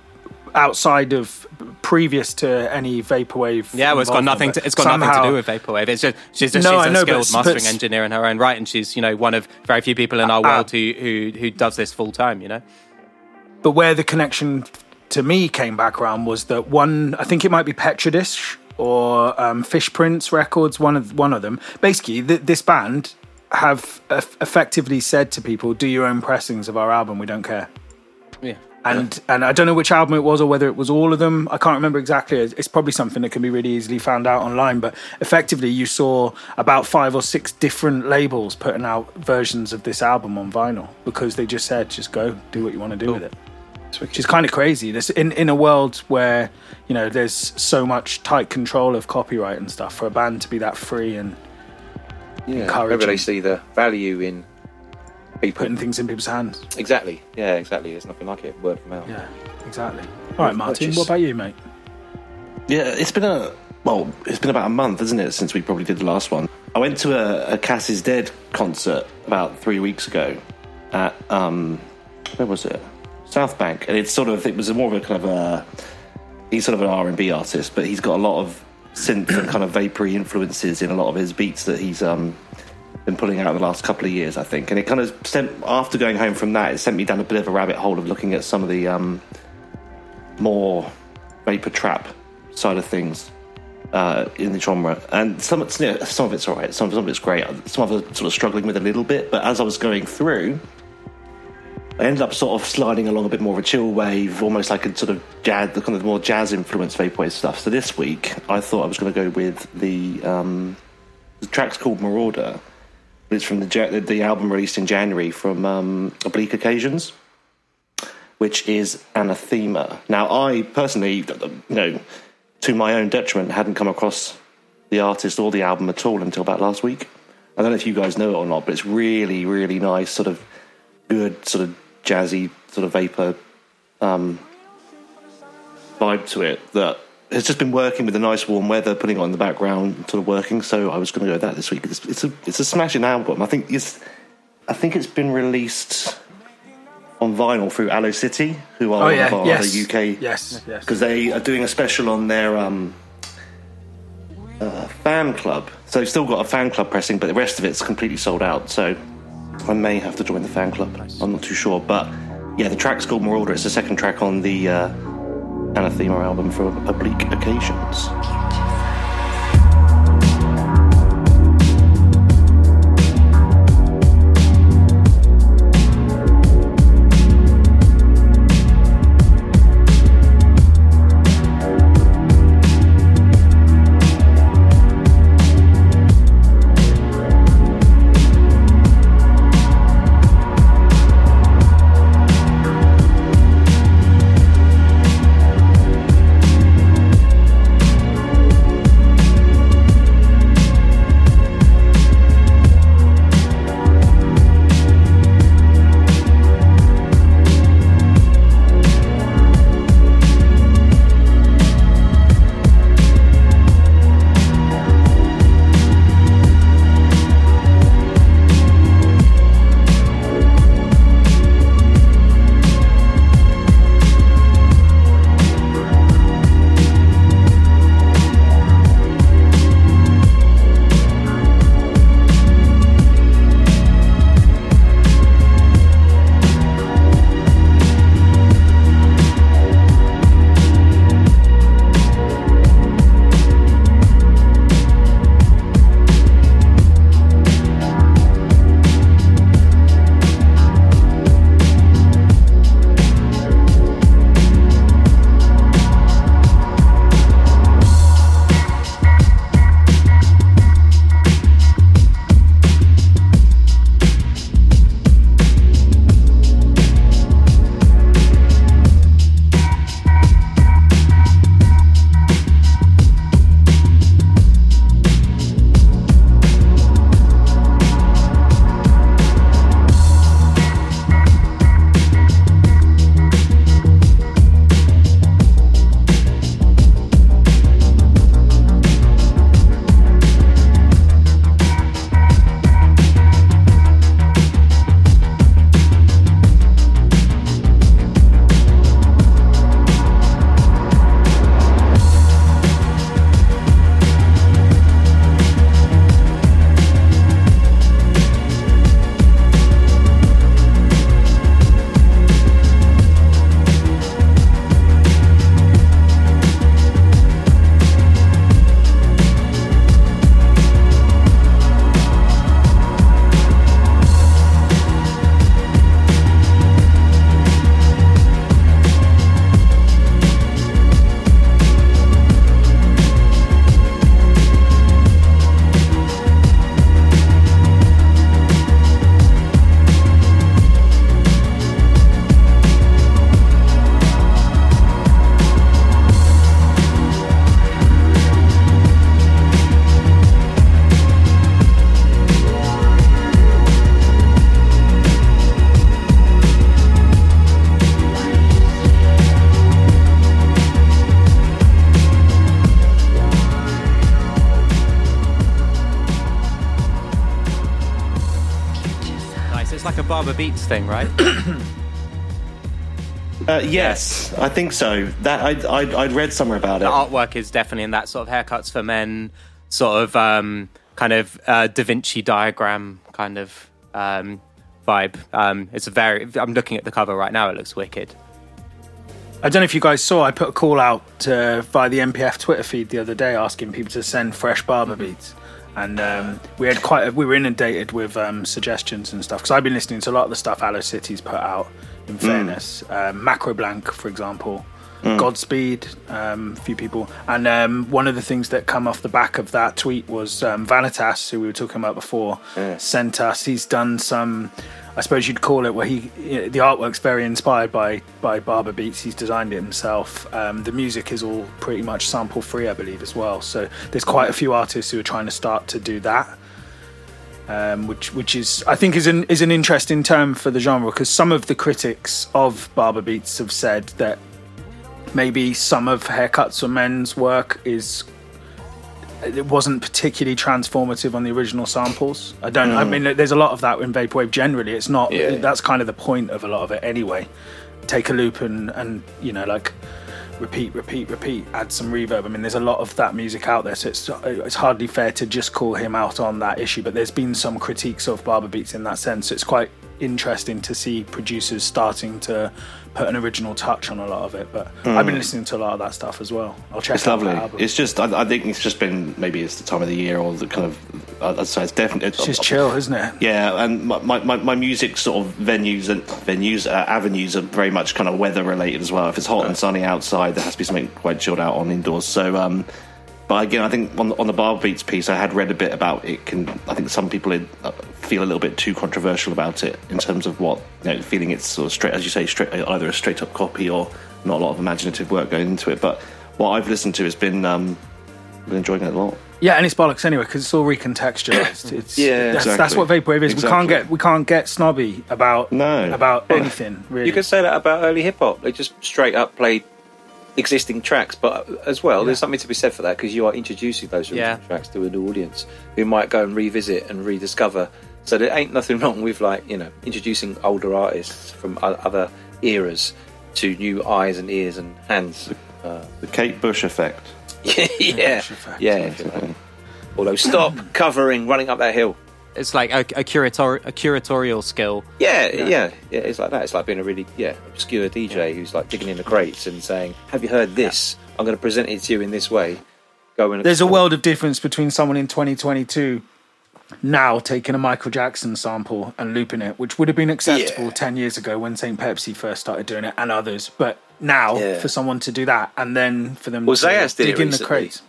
outside of previous to any vaporwave. Yeah, well, it's got nothing. To, it's got nothing to do with vaporwave. It's just she's just No, she's I a know, skilled but- mastering but- engineer in her own right, and she's you know one of very few people in our Ah, world who who who does this full time. You know, But where the connection to me came back around was that one. I think it might be Petrodish or um, Fish Prince Records. One of one of them. Basically, th- this band have eff- effectively said to people, "Do your own pressings of our album. We don't care." yeah. and and I don't know which album it was or whether it was all of them. I can't remember exactly. It's probably something that can be really easily found out online. But effectively, you saw about five or six different labels putting out versions of this album on vinyl because they just said, "Just go, do what you want to do with it." Which is kind of crazy. This in in a world where you know there's so much tight control of copyright and stuff for a band to be that free and Yeah. encouraging. Maybe they see the value in people. putting things in people's hands. Exactly. Yeah, exactly. There's nothing like it. Word of mouth. Yeah, exactly. All right, Martin. just- What about you, mate? Yeah, it's been a well, it's been about a month, isn't it, since we probably did the last one. I went to a, a Cass is Dead concert about three weeks ago at um, where was it? South Bank, and it's sort of it was more of a kind of a he's sort of an R and B artist, but he's got a lot of synth and kind of vapory influences in a lot of his beats that he's um been pulling out in the last couple of years, I think. And it kind of sent after going home from that, it sent me down a bit of a rabbit hole of looking at some of the um more vapor trap side of things uh, in the genre, and some some of it's all right, some, some of it's great, some of it's sort of struggling with a little bit. But as I was going through, I ended up sort of sliding along a bit more of a chill wave, almost like a sort of jazz, the kind of more jazz influenced vaporwave stuff. So this week, I thought I was going to go with the um, the track's called Marauder. It's from the the album released in January from um, Oblique Occasions which is anathema. Now, I personally, you know, to my own detriment, hadn't come across the artist or the album at all until about last week. I don't know if you guys know it or not, but it's really, really nice, sort of good, sort of jazzy, sort of vapor um, vibe to it that has just been working with the nice warm weather, putting it on the background, sort of working. So I was going to go with that this week. It's, it's a it's a smashing album. I think it's I think it's been released on vinyl through Aloe City, who are Oh one yeah, of our yes, UK yes, yes. because they are doing a special on their um, uh, fan club. So they've still got a fan club pressing, but the rest of it's completely sold out. So I may have to join the fan club. I'm not too sure, but yeah, the track's called Marauder. It's the second track on the uh, Anathema album for Oblique Occasions. Barber thing, right? Uh, yes, I think so. That I I I'd read somewhere about it. the artwork is definitely in that sort of haircuts for men, sort of um, kind of uh, Da Vinci diagram kind of um, vibe. Um, it's a very. I'm looking at the cover right now. It looks wicked. I don't know if you guys saw. I put a call out uh, via the MPF Twitter feed the other day, asking people to send fresh barber beats, and um, we had quite. A, we were inundated with um, suggestions and stuff because I've been listening to a lot of the stuff Aloe City's put out. In fairness, um, Macroblank, for example, Godspeed, um, a few people, and um, one of the things that come off the back of that tweet was um, Vanitas, who we were talking about before, sent us. He's done some. I suppose you'd call it where he the artwork's very inspired by by Barber Beats. He's designed it himself. Um, the music is all pretty much sample free, I believe, as well. So there's quite a few artists who are trying to start to do that, um, which which is I think is an is an interesting term for the genre because some of the critics of Barber Beats have said that maybe some of haircuts or men's work is it wasn't particularly transformative on the original samples. I don't. I hmm. mean, there's a lot of that in vaporwave. Generally, it's not. Yeah. That's kind of the point of a lot of it, anyway. Take a loop and and you know like repeat, repeat, repeat. Add some reverb. I mean, there's a lot of that music out there, so it's it's hardly fair to just call him out on that issue. But there's been some critiques of Barber Beats in that sense. So it's quite interesting to see producers starting to put an original touch on a lot of it. But I've been listening to a lot of that stuff as well. I'll check It's out lovely. It's just, I, I think it's just been maybe it's the time of the year or the kind of. I'd say it's definitely. It's just chill, isn't it? Yeah, and my, my, my- my music sort of venues and venues uh, avenues are very much kind of weather related as well. If it's hot and sunny outside, there has to be something quite chilled out on indoors. So, um, but again, I think on, on the bar beats piece, I had read a bit about it. Can I think some people uh, feel a little bit too controversial about it in terms of what you know, feeling it's sort of straight, as you say, straight either a straight up copy or not a lot of imaginative work going into it. But what I've listened to has been um, been enjoying it a lot. Yeah, and it's bollocks anyway because it's all recontextualized. It's Yeah, that's, that's what vaporwave is. We can't get we can't get snobby about No. about anything really. You could say that about early hip hop. They just straight up played existing tracks, but as well, there's something to be said for that because you are introducing those original Yeah. tracks to a new audience who might go and revisit and rediscover. So there ain't nothing wrong with like you know introducing older artists from other eras to new eyes and ears and hands. Uh, The Kate Bush effect. yeah, fact, yeah. if you like. Although stop covering, running up that hill. It's like a, a curator a curatorial skill. Yeah, yeah, yeah, It's like that. It's like being a really yeah obscure DJ who's like digging in the crates and saying, "Have you heard this? I'm going to present it to you in this way." Go and There's a world of difference between someone in 2022 now taking a Michael Jackson sample and looping it, which would have been acceptable Yeah. 10 years ago when St. Pepsi first started doing it and others. But now, Yeah. for someone to do that and then for them Well, to ZAYAZ did dig in the crates.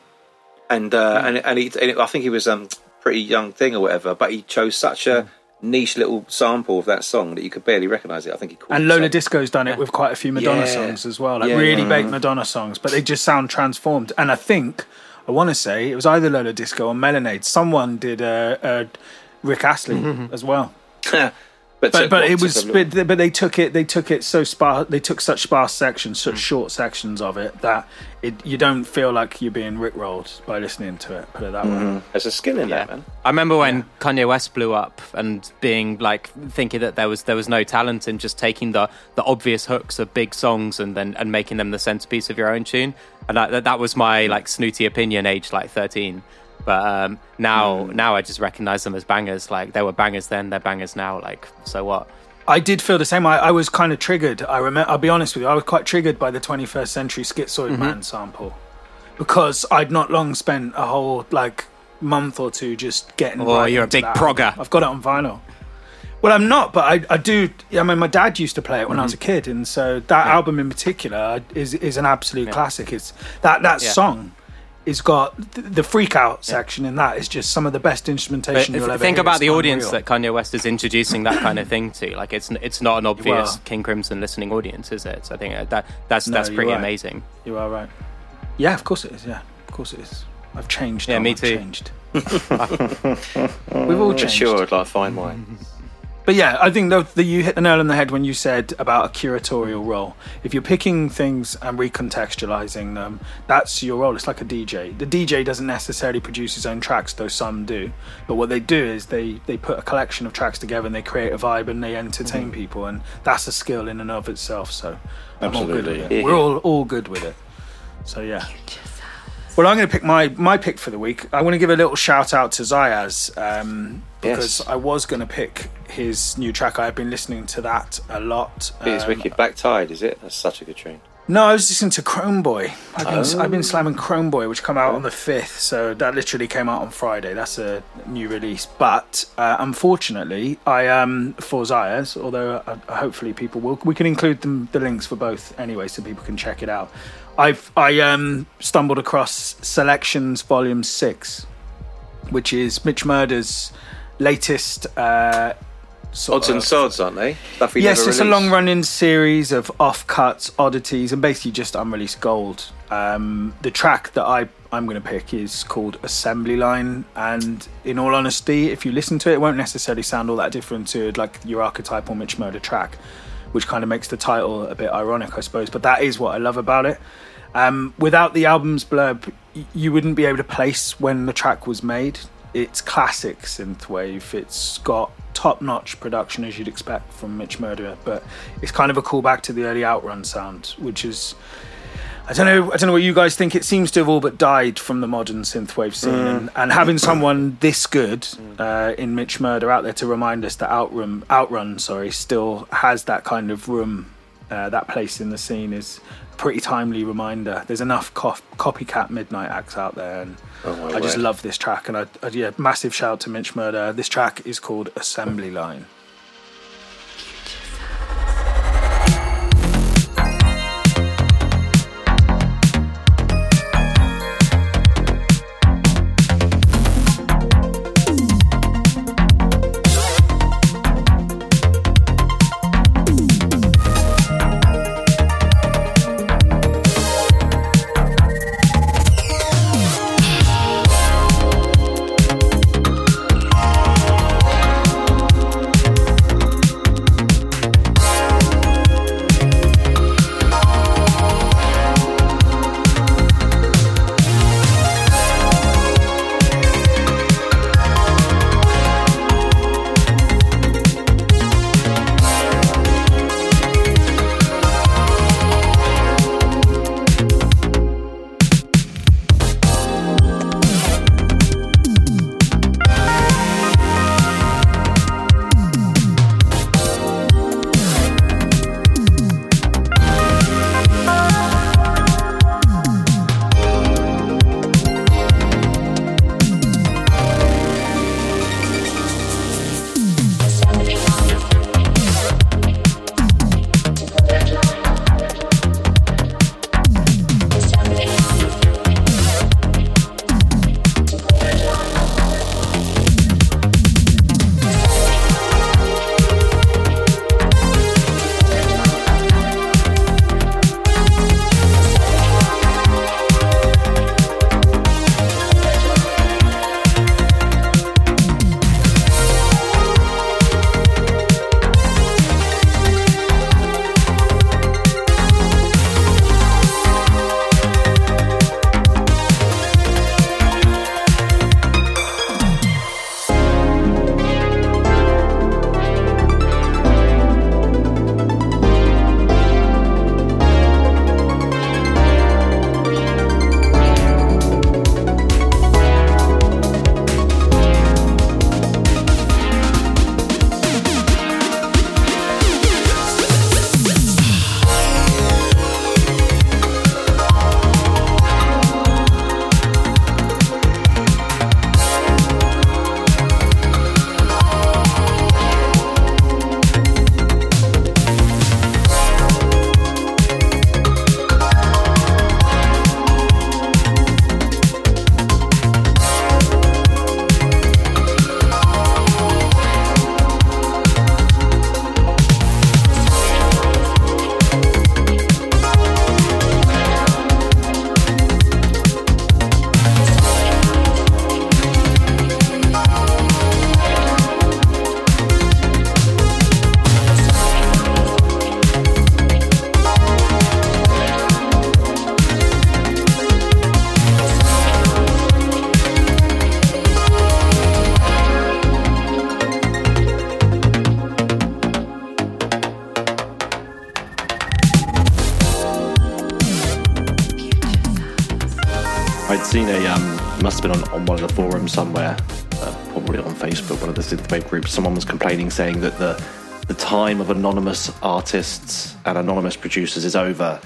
and uh, and and, he, and I think he was um pretty young thing or whatever, but he chose such a hmm. niche little sample of that song that you could barely recognise it. I think he called And it Lola something. Disco's done it with quite a few Madonna Yeah. songs as well, like Yeah, really yeah. baked mm. Madonna songs, but they just sound transformed. And I think I want to say it was either Lola Disco or Melanade. Someone did a, a Rick Astley mm-hmm. as well, but but but it was took a but, but they took it they took it so sparse they took such sparse sections such hmm. short sections of it that it you don't feel like you're being rickrolled by listening to it. Put it that way. Mm-hmm. there's a skill in that, man. I remember when Kanye West blew up and being like thinking that there was there was no talent in just taking the the obvious hooks of big songs and then and making them the centerpiece of your own tune. And that that was my like snooty opinion, aged like thirteen. But um, now now I just recognize them as bangers. Like they were bangers then, they're bangers now. Like so what? I did feel the same. I, I was kind of triggered. I remember. I'll be honest with you. I was quite triggered by the 21st Century Schizoid Mm-hmm. Man sample because I'd not long spent a whole like month or two just getting. Oh, right you're a big that progger. I've got it on vinyl. Well, I'm not, but I, I do. I mean, my dad used to play it when I was a Mm-hmm. kid, and so that album in particular is is an absolute classic. It's that that Yeah. song. It's got th- the freak out section in that is just some of the best instrumentation if- you'll ever think hear. about It's the audience that Kanye West is introducing that kind of thing to. Like it's it's not an obvious King Crimson listening audience, is it? So I think uh, that that's No, that's pretty right. amazing. You are right. Yeah, of course it is. Yeah, of course it is. I've changed. Yeah, me I've too. Changed. We've all changed. Sure, I'd like fine wine. But yeah, I think that you hit the nail on the head when you said about a curatorial role. If you're picking things and recontextualizing them, that's your role. It's like a DJ. The DJ doesn't necessarily produce his own tracks, though some do. But what they do is they they put a collection of tracks together and they create a vibe and they entertain people, and that's a skill in and of itself. So I'm all good with Absolutely. it. We're all all good with it. So yeah. Well, I'm going to pick my my pick for the week. I want to give a little shout out to ZAYAZ. um, because Yes. I was going to pick his new track. I've been listening to that a lot. It's Um, wicked. Black Tide, is it? That's such a good tune. No, I was listening to Chromeboy. I've been, I've been Oh. slamming Chromeboy, which come out on the fifth. So that literally came out on Friday. That's a new release. But uh, unfortunately, I um for ZAYAZ. Although uh, hopefully people will, we can include them the links for both anyway, so people can check it out. I've I um stumbled across Selections Volume Six, which is Mitch Murder's latest. Uh, Odds and of- sods, aren't they? Stuff yes, it's a long running series of offcuts, oddities, and basically just unreleased gold. Um, the track that I, I'm going to pick is called Assembly Line, and in all honesty, if you listen to it, it won't necessarily sound all that different to like your archetypal Mitch Murder track, which kind of makes the title a bit ironic, I suppose. But that is what I love about it. Um, without the album's blurb, you wouldn't be able to place when the track was made. It's classic synthwave. It's got top-notch production as you'd expect from Mitch Murderer, but it's kind of a callback to the early Outrun sound, which is I don't know. I don't know what you guys think. It seems to have all but died from the modern synthwave scene, mm. and, and having mm. someone this good mm. uh, in Mitch Murder out there to remind us that Outrun, Outrun, sorry, still has that kind of room, uh, that place in the scene is a pretty timely reminder. There's enough co- copycat midnight acts out there, and Oh, I just love this track. And I, I, yeah, massive shout out to Mitch Murder. This track is called Assembly Line. Saying that the the time of anonymous artists and anonymous producers is over,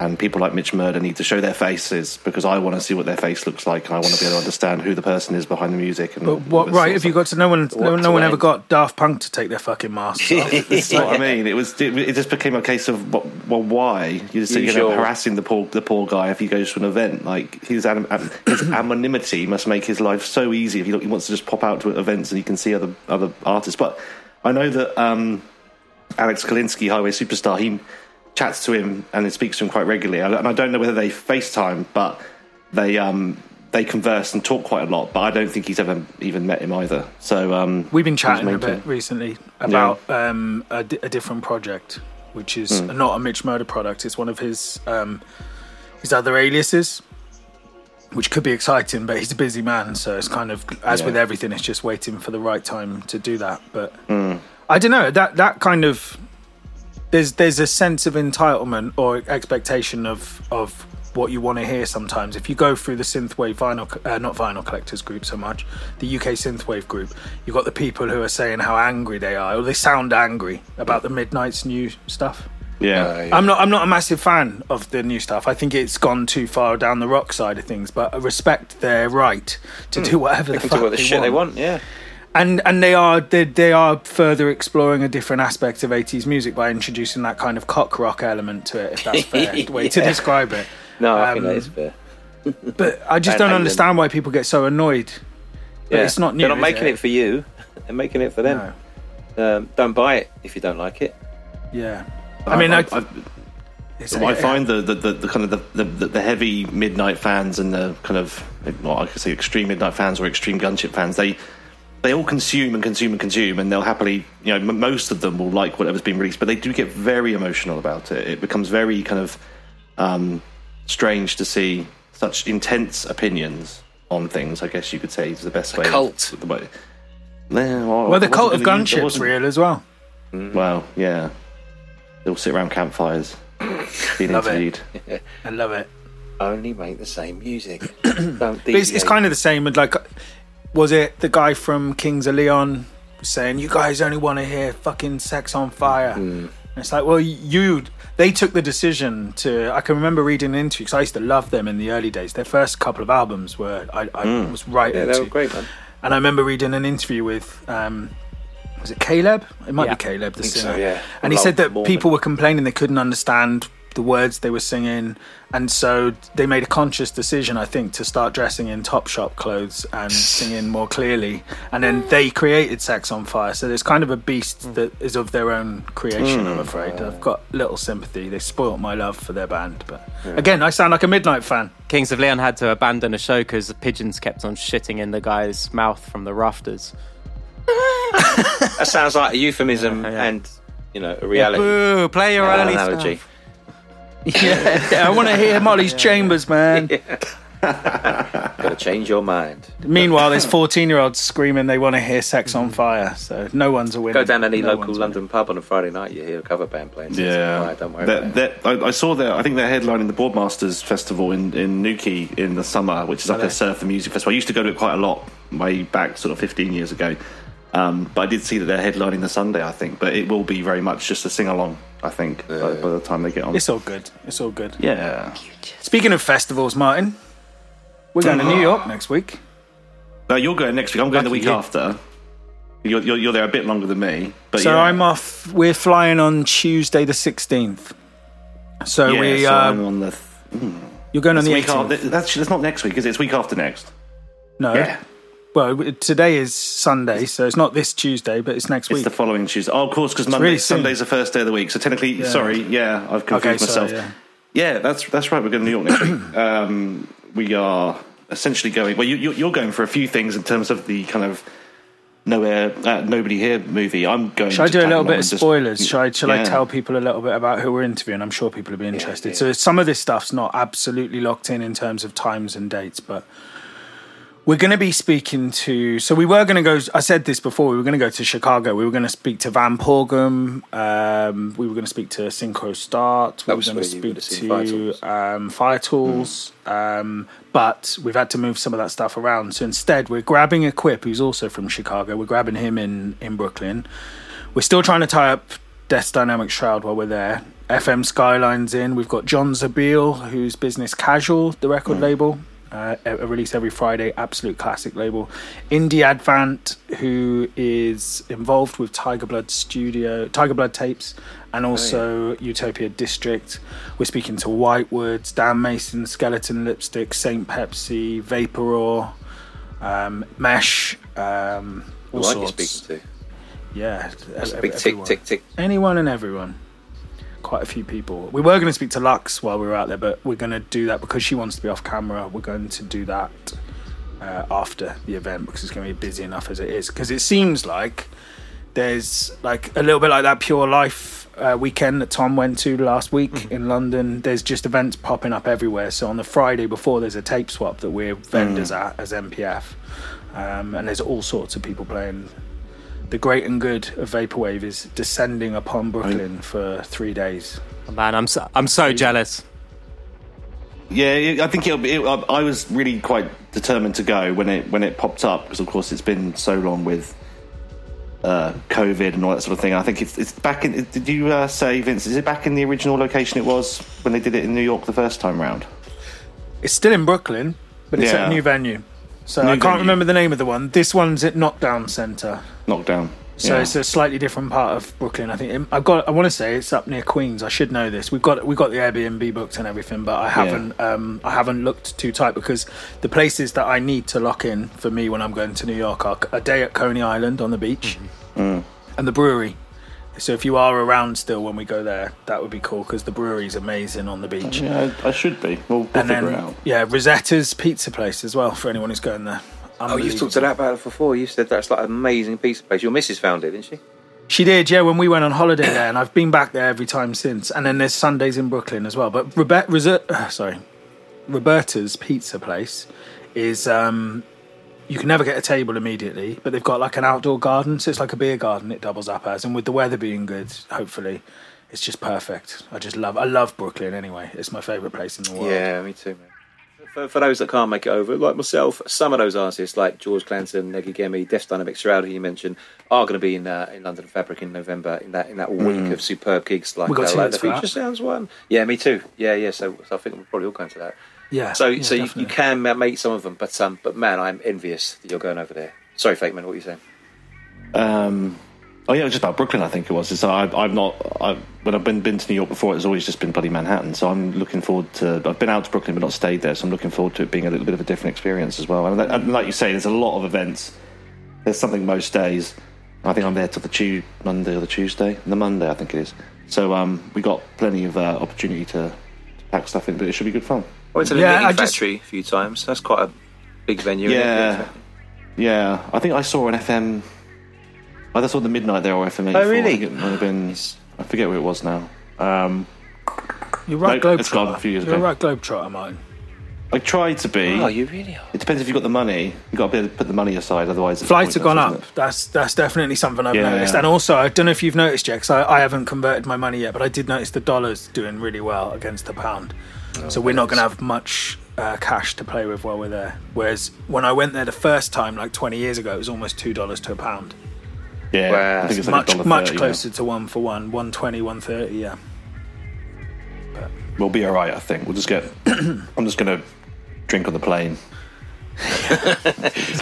and people like Mitch Murder need to show their faces because I want to see what their face looks like, and I want to be able to understand who the person is behind the music. And But what all this right? sort Have you got to? No one, no, no one ever got Daft Punk to take their fucking masks off. That's what I mean. It was. It, it just became a case of well, well why you're, just, you're Usual. harassing the poor the poor guy if he goes to an event. Like his anim- his anonymity must make his life so easy if he, he wants to just pop out to events and he can see other other artists. But I know that um, Alex Kalinsky, Highway Superstar, he chats to him and speaks to him quite regularly. And I don't know whether they FaceTime, but they um, they converse and talk quite a lot. But I don't think he's ever even met him either. So um, We've been chatting a bit recently about um, a, different project, which is Hmm. not a Mitch Murder product. It's one of his um, his other aliases, which could be exciting. But he's a busy man, so it's kind of as Yeah. with everything, it's just waiting for the right time to do that. But Hmm. I don't know that that kind of there's there's a sense of entitlement or expectation of of what you want to hear sometimes if you go through the synthwave vinyl uh, not vinyl collectors group so much the uk synthwave group you've got the people who are saying how angry they are or they sound angry about the midnight's new stuff yeah. Uh, yeah. I'm not. I'm not a massive fan of the new stuff. I think it's gone too far down the rock side of things. But I respect their right to do whatever They the can fuck do what the they shit want they want. Yeah. and and they are they, they are further exploring a different aspect of 80s music by introducing that kind of cock rock element to it if that's fair way to describe it No, I think Um, that is fair. but i just don't England. understand why people get so annoyed but Yeah. it's not new They're not is making it? for you. They're making it for them. No. Um, don't buy it if you don't like it. yeah i mean I, I, it's, I find the, the, the, the kind of the, the, the heavy midnight fans and the kind of well, I could say extreme midnight fans or extreme gunship fans. They they all consume and consume and consume, and they'll happily you know m- most of them will like whatever's been released, but they do get very emotional about it. It becomes very kind of um, strange to see such intense opinions on things. I guess you could say is the best way. cult. Of, the way. Yeah, well, well the cult of gonna gunship's wasn't- real as well Well, yeah. They'll sit around campfires, being Love it. interviewed. i love it Only make the same music. don't it's, it's kind of the same with like, was it the guy from Kings of Leon saying, "You guys only want to hear fucking sex on fire"? And it's like, well, you they took the decision to. I can remember reading an interview because I used to love them in the early days. Their first couple of albums were I, I was right Yeah, into, they were great, man. and I remember reading an interview with. Um, was it Caleb? It might Yeah. be Caleb, the think so, singer. yeah. And he said that Mormon. people were complaining they couldn't understand the words they were singing, and so they made a conscious decision, I think, to start dressing in Topshop clothes and singing more clearly. And then they created "Sex on Fire." So there's kind of a beast hmm. that is of their own creation. I'm hmm. afraid I've got little sympathy. They spoilt my love for their band, but again, I sound like a Midnight fan. Kings of Leon had to abandon a show because the pigeons kept on shitting in the guy's mouth from the rafters. That sounds like a euphemism Yeah. and you know a reality Boo! Play your early analogy. stuff. Yeah, I want to hear Molly's Chambers, man. Got to change your mind. Meanwhile, there's 14 year olds screaming they want to hear Sex on mm. Fire, so no one's a winner. Go down any No local one's London pub on a Friday night, you hear a cover band playing. Sex on Yeah, Fire, don't worry They're- about they're- I, I saw that, I think they're headlining the Boardmasters Festival in in Newquay in the summer, which is like they? a surf and music festival. I used to go to it quite a lot way back, sort of 15 years ago. Um, but I did see that they're headlining the Sunday, I think. But it will be very much just a sing along, I think, by, by the time they get on. It's all good. It's all good. yeah. Speaking of festivals, Martin, we're going to New York next week. No, you're going next week. I'm going the week you. after. You're, you're, you're there a bit longer than me. But So yeah. I'm off. We're flying on Tuesday the 16th. So Yeah, we, so uh, I'm on the. th- you're going on it's the week 18th. after, that's, that's not next week, is it? It's week after next. no. Yeah. Well, today is Sunday, so it's not this Tuesday, but it's next week. It's the following Tuesday. Oh, of course, because Monday, really. Sunday's the first day of the week. So technically, sorry, yeah, I've confused okay, myself. sorry, yeah. Yeah, that's that's right. We're going to New York next week. Um, we are essentially going. Well, you, you- you're going for a few things in terms of the kind of nowhere, uh, nobody here movie. I'm going. Shall I do a little bit of and just- spoilers? Shall I, shall I tell people a little bit about who we're interviewing? I'm sure people will be interested. So some of this stuff's not absolutely locked in in terms of times and dates, but We're going to be speaking to. So we were going to go. I said this before. We were going to go to Chicago. We were going to speak to Van Paugam. Um, we were going to speak to Synchro Start. We were going to where you would speak seen Fire-Toolz. Um, Fire-Toolz. Um, but we've had to move some of that stuff around. So instead, we're grabbing Equip, who's also from Chicago. We're grabbing him in in Brooklyn. We're still trying to tie up Death Dynamic Shroud while we're there. FM Skyline's in. We've got John Zabil, who's Business Casual, the record label. Uh, release every Friday, absolute classic label. Indie Advant, who is involved with Tiger Blood Studio, Tiger Blood Tapes, and also Utopia District. We're speaking to Whitewoods, Dan Mason, Skeleton Lipstick, Saint Pepsi, Vaporor, um, Mesh, um, Who all aren't you speaking to? Yeah, That's a big tick, tick, tick. Anyone and everyone. Quite a few people. We were going to speak to Lux while we were out there, but we're going to do that because she wants to be off camera. We're going to do that uh, after the event because it's going to be busy enough as it is. Because it seems like there's like a little bit like that Pure Life uh, weekend that Thom went to last week in London. There's just events popping up everywhere. So on the Friday before, there's a tape swap that we're vendors at as MPF, um, and there's all sorts of people playing. The great and good of Vaporwave is descending upon Brooklyn for three days. Oh, man, I'm so, I'm so jealous. Yeah, it- I think it'll be, it, I I was really quite determined to go when it when it popped up because of course it's been so long with uh, COVID and all that sort of thing. I think it's it's back in. Did you uh, say Vince? Is it back in the original location it was when they did it in New York the first time round? It's still in Brooklyn, but it's at a new venue. So I can't remember the name of the one. This one's at Knockdown Centre. Knockdown. So Yeah. it's a slightly different part of Brooklyn. I think I've got. I want to say it's up near Queens. I should know this. We've got we've got the Airbnb booked and everything, but I haven't. Um, I haven't looked too tight because the places that I need to lock in for me when I'm going to New York are a day at Coney Island on the beach, Mm. and the brewery. So if you are around still when we go there, that would be cool because the brewery's amazing on the beach. yeah, I, I should be. We'll, we'll and figure then it out. yeah, Rosetta's Pizza Place as well for anyone who's going there. Oh, you've talked to that about it before. You said that's like an amazing pizza place. Your missus found it, didn't she? She did, yeah, when we went on holiday there, and I've been back there every time since. And then there's Sundays in Brooklyn as well. But Robert, Rose- uh, sorry, Roberta's Pizza Place is um, you can never get a table immediately, but they've got like an outdoor garden, so it's like a beer garden. It doubles up as, and with the weather being good, hopefully, it's just perfect. I just love, I love Brooklyn anyway. It's my favorite place in the world. Yeah, me too, man. For, for those that can't make it over, like myself, some of those artists, like George Clanton, Negi Gemi, Death Dynamic Shroud, who you mentioned, are going to be in uh, in London Fabric in November in that in that week of superb gigs like, uh, like the. Future Sounds one. Yeah, me too. Yeah, yeah. So, so I think we're probably all going to that. Yeah. So, yeah, so you, you can make some of them, but um, but man, I'm envious that you're going over there. Sorry, Fakeman, what were you saying? Um, oh yeah, it was just about Brooklyn. I think it was. So I, I've not. I, when I've been been to New York before, it's always just been bloody Manhattan. So I'm looking forward to. I've been out to Brooklyn, but not stayed there. So I'm looking forward to it being a little bit of a different experience as well. And, that- and like you say, there's a lot of events. There's something most days. I think I'm there till the Tu Monday or the Tuesday, the Monday I think it is. So um, we got plenty of uh, opportunity to, to pack stuff in, but it should be good fun. I went to the Yeah, Knitting I just- a few times. That's quite a big venue. isn't it? Yeah. Yeah, I think I saw an FM. I saw the midnight there or FM. Oh, really? I it might have been. I forget where it was now. Um, You're right, No, it's gone a few years You're ago. right, Globetrotter, Martin. I tried to be. Oh, you really are. It depends if you've got the money. You've got to be able to put the money aside, otherwise Flights have gone up. it? That's that's definitely something I've Yeah, noticed. yeah. And also, I don't know if you've noticed yet, because I, I haven't converted my money yet, but I did notice the dollar's doing really well against the pound. So we're not going to have much uh, cash to play with while we're there. Whereas when I went there the first time, like 20 years ago, it was almost two dollars to a pound. Yeah, Wow. I think it's like much $1.30 much now. closer to one for one, 120, 130, Yeah. We'll be all right. I think we'll just get. I'm just going to drink on the plane. At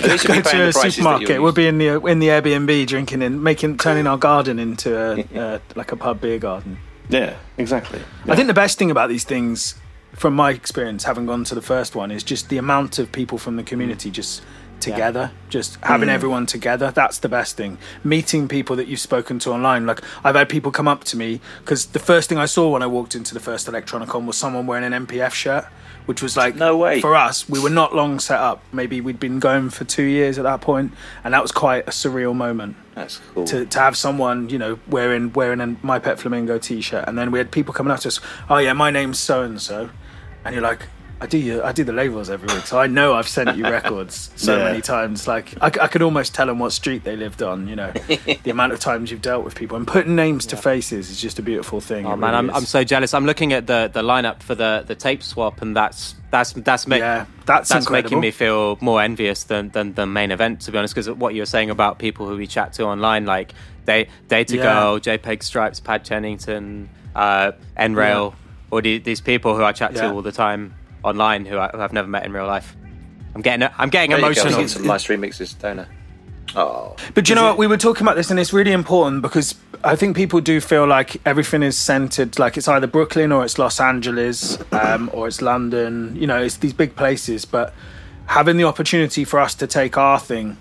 Go to a supermarket. We'll be in the in the Airbnb drinking and making turning our garden into a, uh, like a pub beer garden. Yeah, exactly. I think the best thing about these things, from my experience, having gone to the first one, is just the amount of people from the community mm. just together, just having mm. everyone together. That's the best thing. Meeting people that you've spoken to online. Like I've had people come up to me because the first thing I saw when I walked into the first Electronicon was someone wearing an MPF shirt. Which was like No way. for us. We were not long set up. Maybe we'd been going for two years at that point, and that was quite a surreal moment That's cool. to, to have someone you know wearing wearing a my pet flamingo t-shirt and then we had people coming up to us oh yeah my name's so and so and you're like I do you, I do the labels every week, so I know I've sent you records so Yeah. many times. Like I could almost tell them what street they lived on. You know, the amount of times you've dealt with people and putting names to faces is just a beautiful thing. Oh It man, really I'm, is. I'm so jealous. I'm looking at the, the lineup for the, the tape swap, and that's that's that's ma- Yeah, that's that's incredible. making me feel more envious than, than the main event. To be honest, because what you were saying about people who we chat to online, like Day Data Yeah. Girl, JPEG Stripes, Pad Chennington, uh, Nrail, or the, these people who I chat to all the time online who, I, who I've never met in real life. I'm getting I'm getting There you go, emotional. some nice remixes, don't I? Oh, But you know what? We were talking about this, and it's really important because I think people do feel like everything is centered, like it's either Brooklyn or it's Los Angeles um, or it's London. You know, it's these big places. But having the opportunity for us to take our thing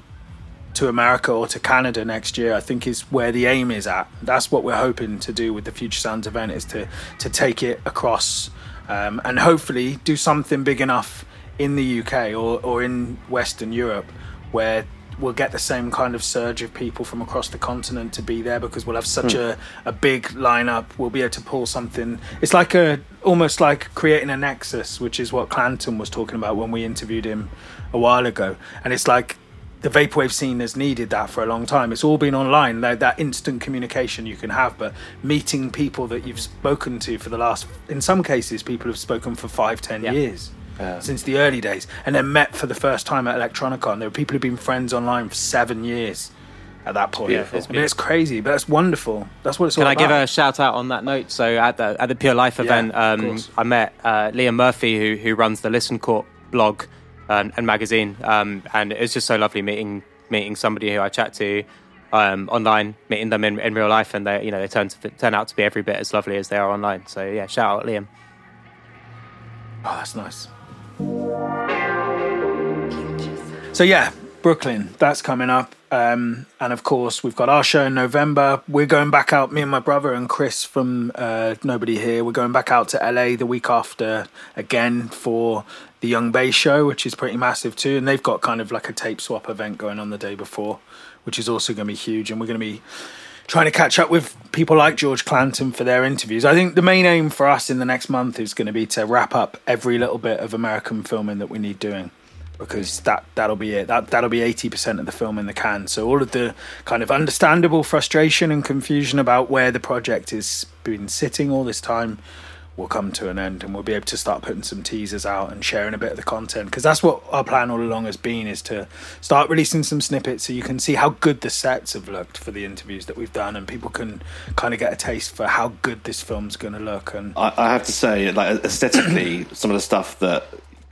to America or to Canada next year, I think is where the aim is at. That's what we're hoping to do with the Future Sounds event is to to take it across um, and hopefully do something big enough in the UK or, or in Western Europe where we'll get the same kind of surge of people from across the continent to be there because we'll have such a, a big lineup. We'll be able to pull something. It's like a almost like creating a nexus, which is what Clanton was talking about when we interviewed him a while ago. And it's like the vaporwave scene has needed that for a long time. It's all been online, like that instant communication you can have, but meeting people that you've spoken to for the last, in some cases, people have spoken for five, ten Yeah. years since the early days, and then met for the first time at Electronicon. There were people who've been friends online for seven years at that point. beautiful. I mean, it's crazy, but it's wonderful. That's what it's all Can I about. give a shout out on that note? So at the at the Pure Life event, of um. I met uh, Liam Murphy, who who runs the Listencorp blog and, and magazine, um, and it's just so lovely meeting meeting somebody who I chat to um, online, meeting them in, in real life, and they you know they turn to turn out to be every bit as lovely as they are online. So yeah, shout out Liam. Oh, that's nice. So yeah, Brooklyn, that's coming up. Um, and of course, we've got our show in November. We're going back out, me and my brother and Chris from uh, Nobody Here. We're going back out to LA the week after again for the Young Bay show, which is pretty massive too. And they've got kind of like a tape swap event going on the day before, which is also going to be huge. And we're going to be trying to catch up with people like George Clanton for their interviews. I think the main aim for us in the next month is going to be to wrap up every little bit of American filming that we need doing because that that'll be it. That that'll be eighty percent of the film in the can. So all of the kind of understandable frustration and confusion about where the project has been sitting all this time will come to an end, and we'll be able to start putting some teasers out and sharing a bit of the content because that's what our plan all along has been is to start releasing some snippets so you can see how good the sets have looked for the interviews that we've done, and people can kind of get a taste for how good this film's going to look. And I, I have to say, like aesthetically, some of the stuff that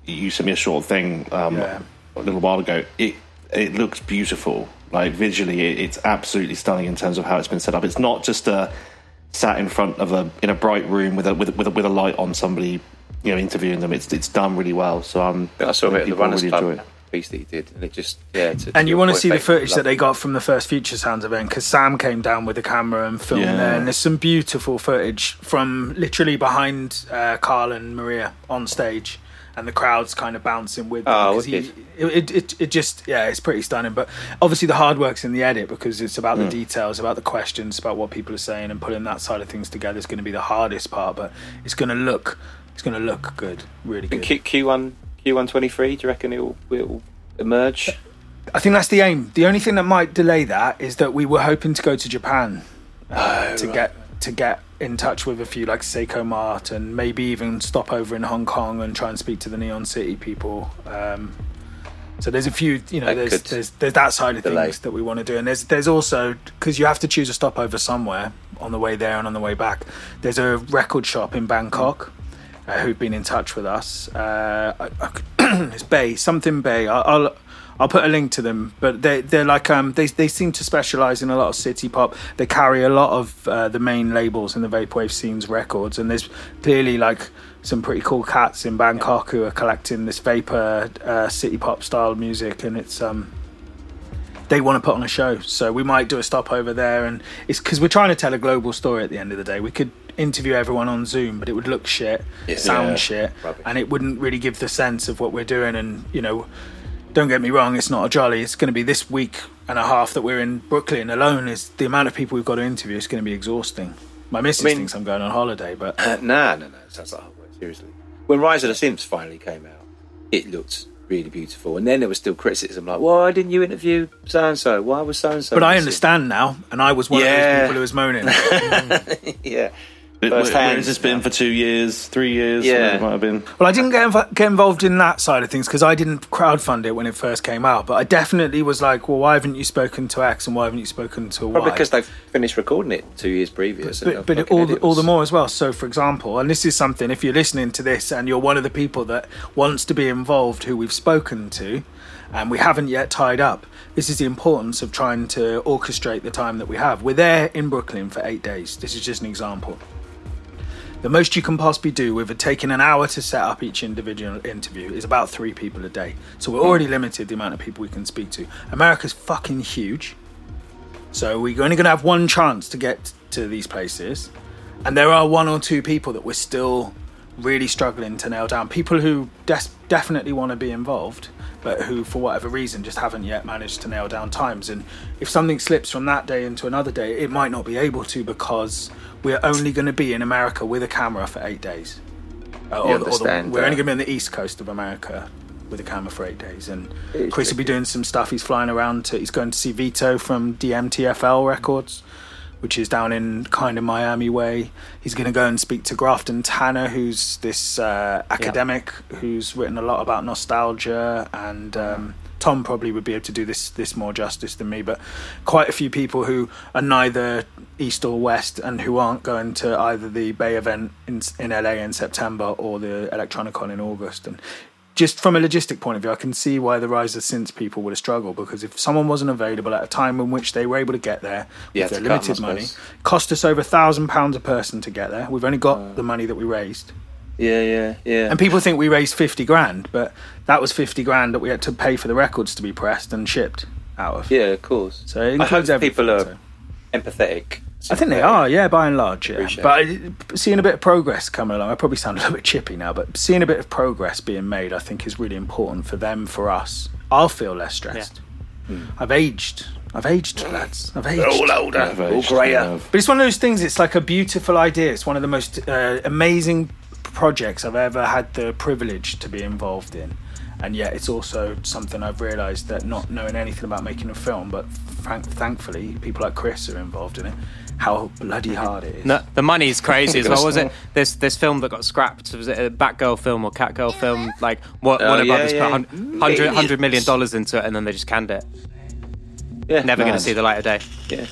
you sent me a short thing um, Yeah. a little while ago, it it looks beautiful. Like visually, it, it's absolutely stunning in terms of how it's been set up. It's not just a sat in front of a in a bright room with a with a, with a, with a light on somebody, you know, interviewing them. It's it's done really well. So um, I saw a bit of the people Runners really Club enjoy it. piece that he did, and it just yeah. To, and you want to see the footage that they got from the first Future Sounds event because Sam came down with the camera and filmed Yeah. there, and there's some beautiful footage from literally behind uh, Carl and Maria on stage, and the crowd's kind of bouncing with. Oh, he- it, it, it, it just yeah, it's pretty stunning. But obviously the hard work's in the edit because it's about Hmm. the details, about the questions, about what people are saying, and putting that side of things together is going to be the hardest part. But it's going to look, it's going to look good, really good. Q, Q1 Q1 twenty three. Do you reckon it will, will emerge? I think that's the aim. The only thing that might delay that is that we were hoping to go to Japan uh, Oh, to get to get in touch with a few like Seiko Mart and maybe even stop over in Hong Kong and try and speak to the Neon City people. Um, so there's a few, you know, there's, there's there's that side of delay. things that we want to do, and there's there's also because you have to choose a stopover somewhere on the way there and on the way back. There's a record shop in Bangkok uh, who've been in touch with us. Uh, I, I it's Bay, something Bay. I'll, I'll I'll put a link to them, but they they're like um they they seem to specialize in a lot of city pop. They carry a lot of uh, the main labels in the vaporwave scenes records, and there's clearly like some pretty cool cats in Bangkok who are collecting this vapor uh, city pop style music, and it's um they want to put on a show. So we might do a stop over there, and it's because we're trying to tell a global story. At the end of the day, we could interview everyone on Zoom, but it would look shit, sound Yeah. shit, Rubbish. and it wouldn't really give the sense of what we're doing. And you know, don't get me wrong, it's not a jolly. It's going to be this week and a half that we're in Brooklyn alone. Is the amount of people we've got to interview? is going to be exhausting. My missus I mean- thinks I'm going on holiday, but Uh, nah, no, no. It sounds like hard work. Seriously. when Rise of the Synths finally came out, it looked really beautiful. And then there was still criticism like, why didn't you interview so and so? Why was so and so? But I understand now, and I was one of those people who was moaning. Yeah. Where, where has this been for two years, three years? Yeah. it might have been. Well, I didn't get, inv- get involved in that side of things because I didn't crowdfund it when it first came out. But I definitely was like, well, why haven't you spoken to X and why haven't you spoken to Y? Probably because they've finished recording it two years previous. and but, but all, the, all the more as well. So, for example, and this is something, if you're listening to this and you're one of the people that wants to be involved who we've spoken to and we haven't yet tied up, this is the importance of trying to orchestrate the time that we have. We're there in Brooklyn for eight days. This is just an example. The most you can possibly do with it taking an hour to set up each individual interview is about three people a day. So we're already limited the amount of people we can speak to. America's fucking huge. So we're only going to have one chance to get to these places. And there are one or two people that we're still really struggling to nail down. People who des- definitely want to be involved, but who, for whatever reason, just haven't yet managed to nail down times. And if something slips from that day into another day, it might not be able to because we're only going to be in America with a camera for eight days. Uh, or- or the- understand we're only going to be on the east coast of America with a camera for eight days. And is Chris will be doing some stuff. He's flying around to, he's going to see Vito from DMTFL Records, which is down in kind of Miami way. He's going to go and speak to Grafton Tanner, who's this uh, academic who's written a lot about nostalgia and. Um, Thom probably would be able to do this this more justice than me, but quite a few people who are neither east or west and who aren't going to either the Bay event in in LA in September or the Electronicon in August. And just from a logistic point of view, I can see why the Rise of Synths people would have struggled because if someone wasn't available at a time in which they were able to get there Yeah, with their to come, limited money, cost us over a thousand pounds a person to get there. We've only got uh. the money that we raised. Yeah, yeah, yeah. And people think we raised 50 grand, but that was 50 grand that we had to pay for the records to be pressed and shipped out of. yeah, of course. So I hope people are so. empathetic. I think they are, yeah, by and large, yeah. Appreciate But I, seeing a bit of progress coming along, I probably sound a little bit chippy now, but seeing a bit of progress being made, I think, is really important for them, for us. I'll feel less stressed. I've aged. I've aged, lads. I've aged. all older, all greyer. But it's one of those things. It's like a beautiful idea. It's one of the most uh, amazing projects I've ever had the privilege to be involved in, and yet it's also something I've realised that not knowing anything about making a film, but frank, thankfully people like Chris are involved in it. How bloody hard it is. No, the money's crazy as well. Was it this this film that got scrapped? Was it a Batgirl film or Catgirl film? Like what Oh, Warner yeah, Brothers yeah. put hun- hundred hundred million dollars into it, and then they just canned it. Yeah, Never going to see the light of day. Yeah.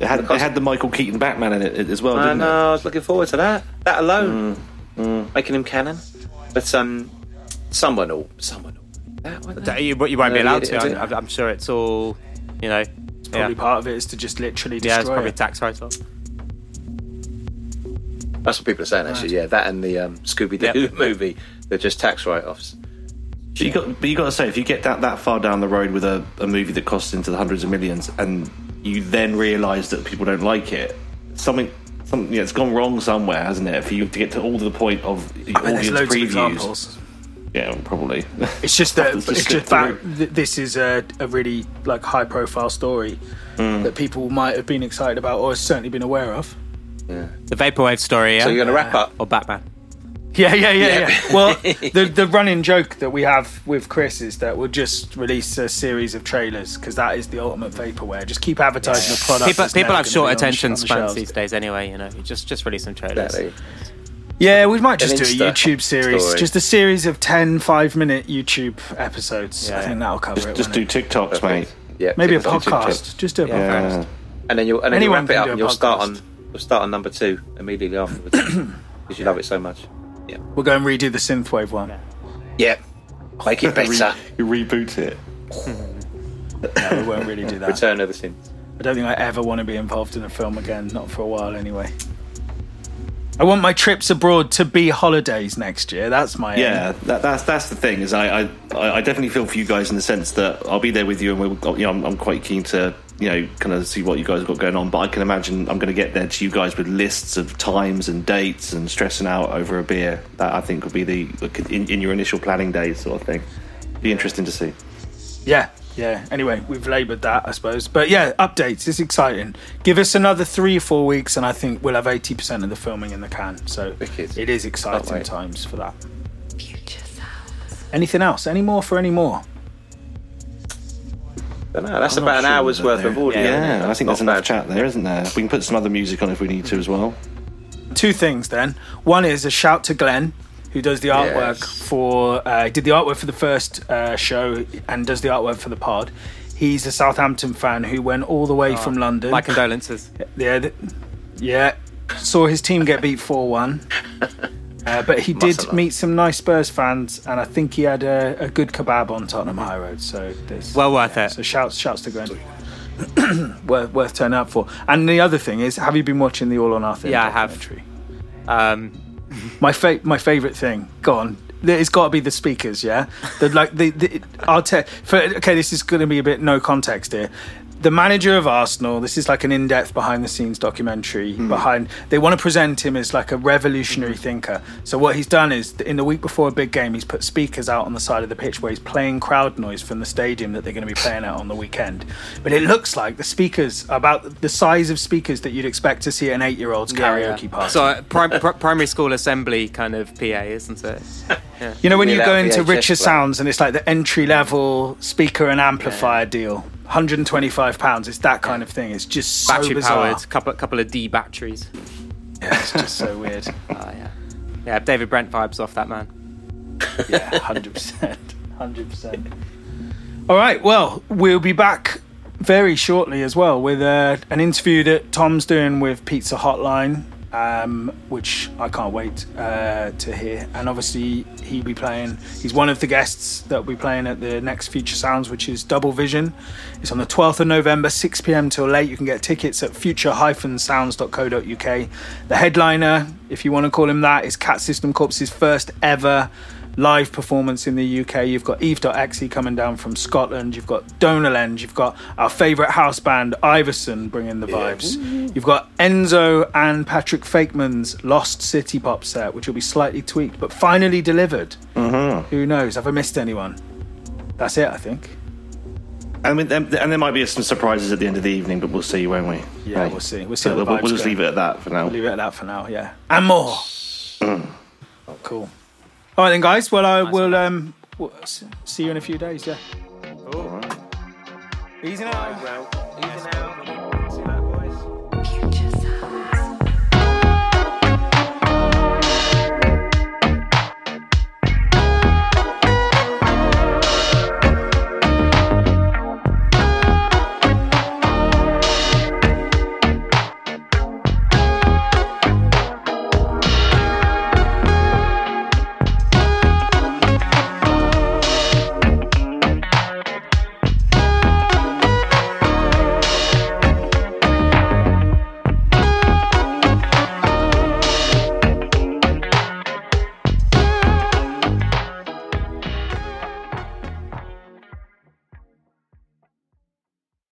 It had, it had the Michael Keaton Batman in it as well, I didn't know. I was looking forward to that. That alone, Mm, making him canon. But um, someone will, someone will. That, won't? You, you won't be No, allowed yeah, to. yeah. I'm, I'm sure it's all, you know. Probably yeah, part of it is to just literally destroy yeah, it's probably it. tax write-off. That's what people are saying. Actually, yeah, that and the um, Scooby Doo Yeah. movie. They're just tax write-offs. But you got, but you got to say, if you get that, that far down the road with a, a movie that costs into the hundreds of millions, and you then realise that people don't like it, something, something, yeah, it's gone wrong somewhere, hasn't it? For you to get to all to the point of the I mean, there's audience loads of previews, examples. Yeah, probably. It's just that it's skip just that th- this is a, a really like high profile story Hmm. that people might have been excited about or certainly been aware of. Yeah. The vaporwave story, yeah, So you're going to wrap up. or Batman. Yeah, yeah, yeah, Yeah. yeah. Well, the the running joke that we have with Chris is that we'll just release a series of trailers because that is the ultimate vaporware. Just keep advertising the product. People, people have short be on the- attention on the spans these days, anyway. You know, you just just release some trailers. Exactly. Yeah, we might just An do a YouTube series, story. just a series of 10 five minute YouTube episodes. I Yeah. think that'll cover it. just won't do it? TikToks, mate. Yeah. maybe a TikTok, TikTok. podcast. Just do a podcast. Yeah. and then you'll and then Anyone you'll wrap it up, and you'll start on podcast. you'll start on number two immediately afterwards because you love it so much. Yeah. We'll go and redo the synthwave one. Yeah. Make it better. You reboot it. No, we won't really do that. Return of the Synths. I don't think I ever want to be involved in a film again, not for a while anyway. I want my trips abroad to be holidays next year. That's my aim. Yeah, that, that's that's the thing. Is I, I I definitely feel for you guys in the sense that I'll be there with you, and we're, you know I'm, I'm quite keen to you know kind of see what you guys have got going on. But I can imagine I'm going to get there to you guys with lists of times and dates and stressing out over a beer. That I think would be the in, in your initial planning days sort of thing. Be interesting to see. Yeah, yeah. Anyway, we've laboured that, I suppose. But yeah, updates. It's exciting. Give us another three or four weeks, and I think we'll have eighty percent of the filming in the can. So Wicked. it is exciting wait. times for that. Future sounds. Anything else? Any more for any more? Don't know. That's I'm about an sure hour's worth there- of audio. isn't? Yeah, I think there's enough bad. chat there, isn't there? We can put some other music on if we need to as well. Two things then. One is a shout to Glenn, who does the artwork Yes. for. Uh, did the artwork for the first uh, show and does the artwork for the pod. He's a Southampton fan who went all the way from London. My condolences. Yeah, th- yeah. Saw his team get beat four one. Uh, but he did meet some nice Spurs fans, and I think he had a, a good kebab on Tottenham High Road. So Well worth it. So shouts, shouts to Glenn. worth, worth turning up for. And the other thing is, have you been watching the All or Nothing? Yeah, I have. Um, My fa- my favorite thing. Go on. It's got to be the speakers, yeah. The like the, the I'll tell. Okay, this is going to be a bit no context here. The manager of Arsenal. This is like an in-depth behind-the-scenes documentary. Behind, they want to present him as like a revolutionary thinker. So what he's done is, in the week before a big game, he's put speakers out on the side of the pitch where he's playing crowd noise from the stadium that they're going to be playing at on the weekend. But it looks like the speakers are about the size of speakers that you'd expect to see at an eight-year-old's karaoke party. So uh, prim- pr- primary school assembly kind of PA, isn't it? Yeah. You know when you go into VHS richer player. sounds and it's like the entry level speaker and amplifier deal, 125 pounds. It's that kind of thing. It's just so Battery bizarre. powered, couple couple of D batteries. Yeah, it's just so weird. Oh yeah, yeah. David Brent vibes off that man. Yeah, hundred percent, hundred percent. All right, well, we'll be back very shortly as well with uh, an interview that Thom's doing with Pizza Hotline, um, which I can't wait uh, to hear. And obviously, he'll be playing. He's one of the guests that will be playing at the next Future Sounds, which is Double Vision. It's on the 12th of November, 6 p.m. till late. You can get tickets at future-sounds.co.uk. The headliner, if you want to call him that, is Cat System Corp's first ever live performance in the UK. You've got Eve.exe coming down from Scotland. You've got Donor Lens. You've got our favourite house band, Iverson, bringing the vibes. You've got Enzo and Patrick Fakeman's Lost City Pop set, which will be slightly tweaked, but finally delivered. Mm-hmm. Who knows? Have I missed anyone? That's it, I think. And, we- and there might be some surprises at the end of the evening, but we'll see, won't we? Yeah, Hey. we'll see. We'll see So we'll, we'll just go. leave it at that for now. We'll Leave it at that for now, yeah. And more. Mm. cool. All right then, guys. Well, I will um, w- s- see you in a few days. Yeah. Easy now. Well, even now.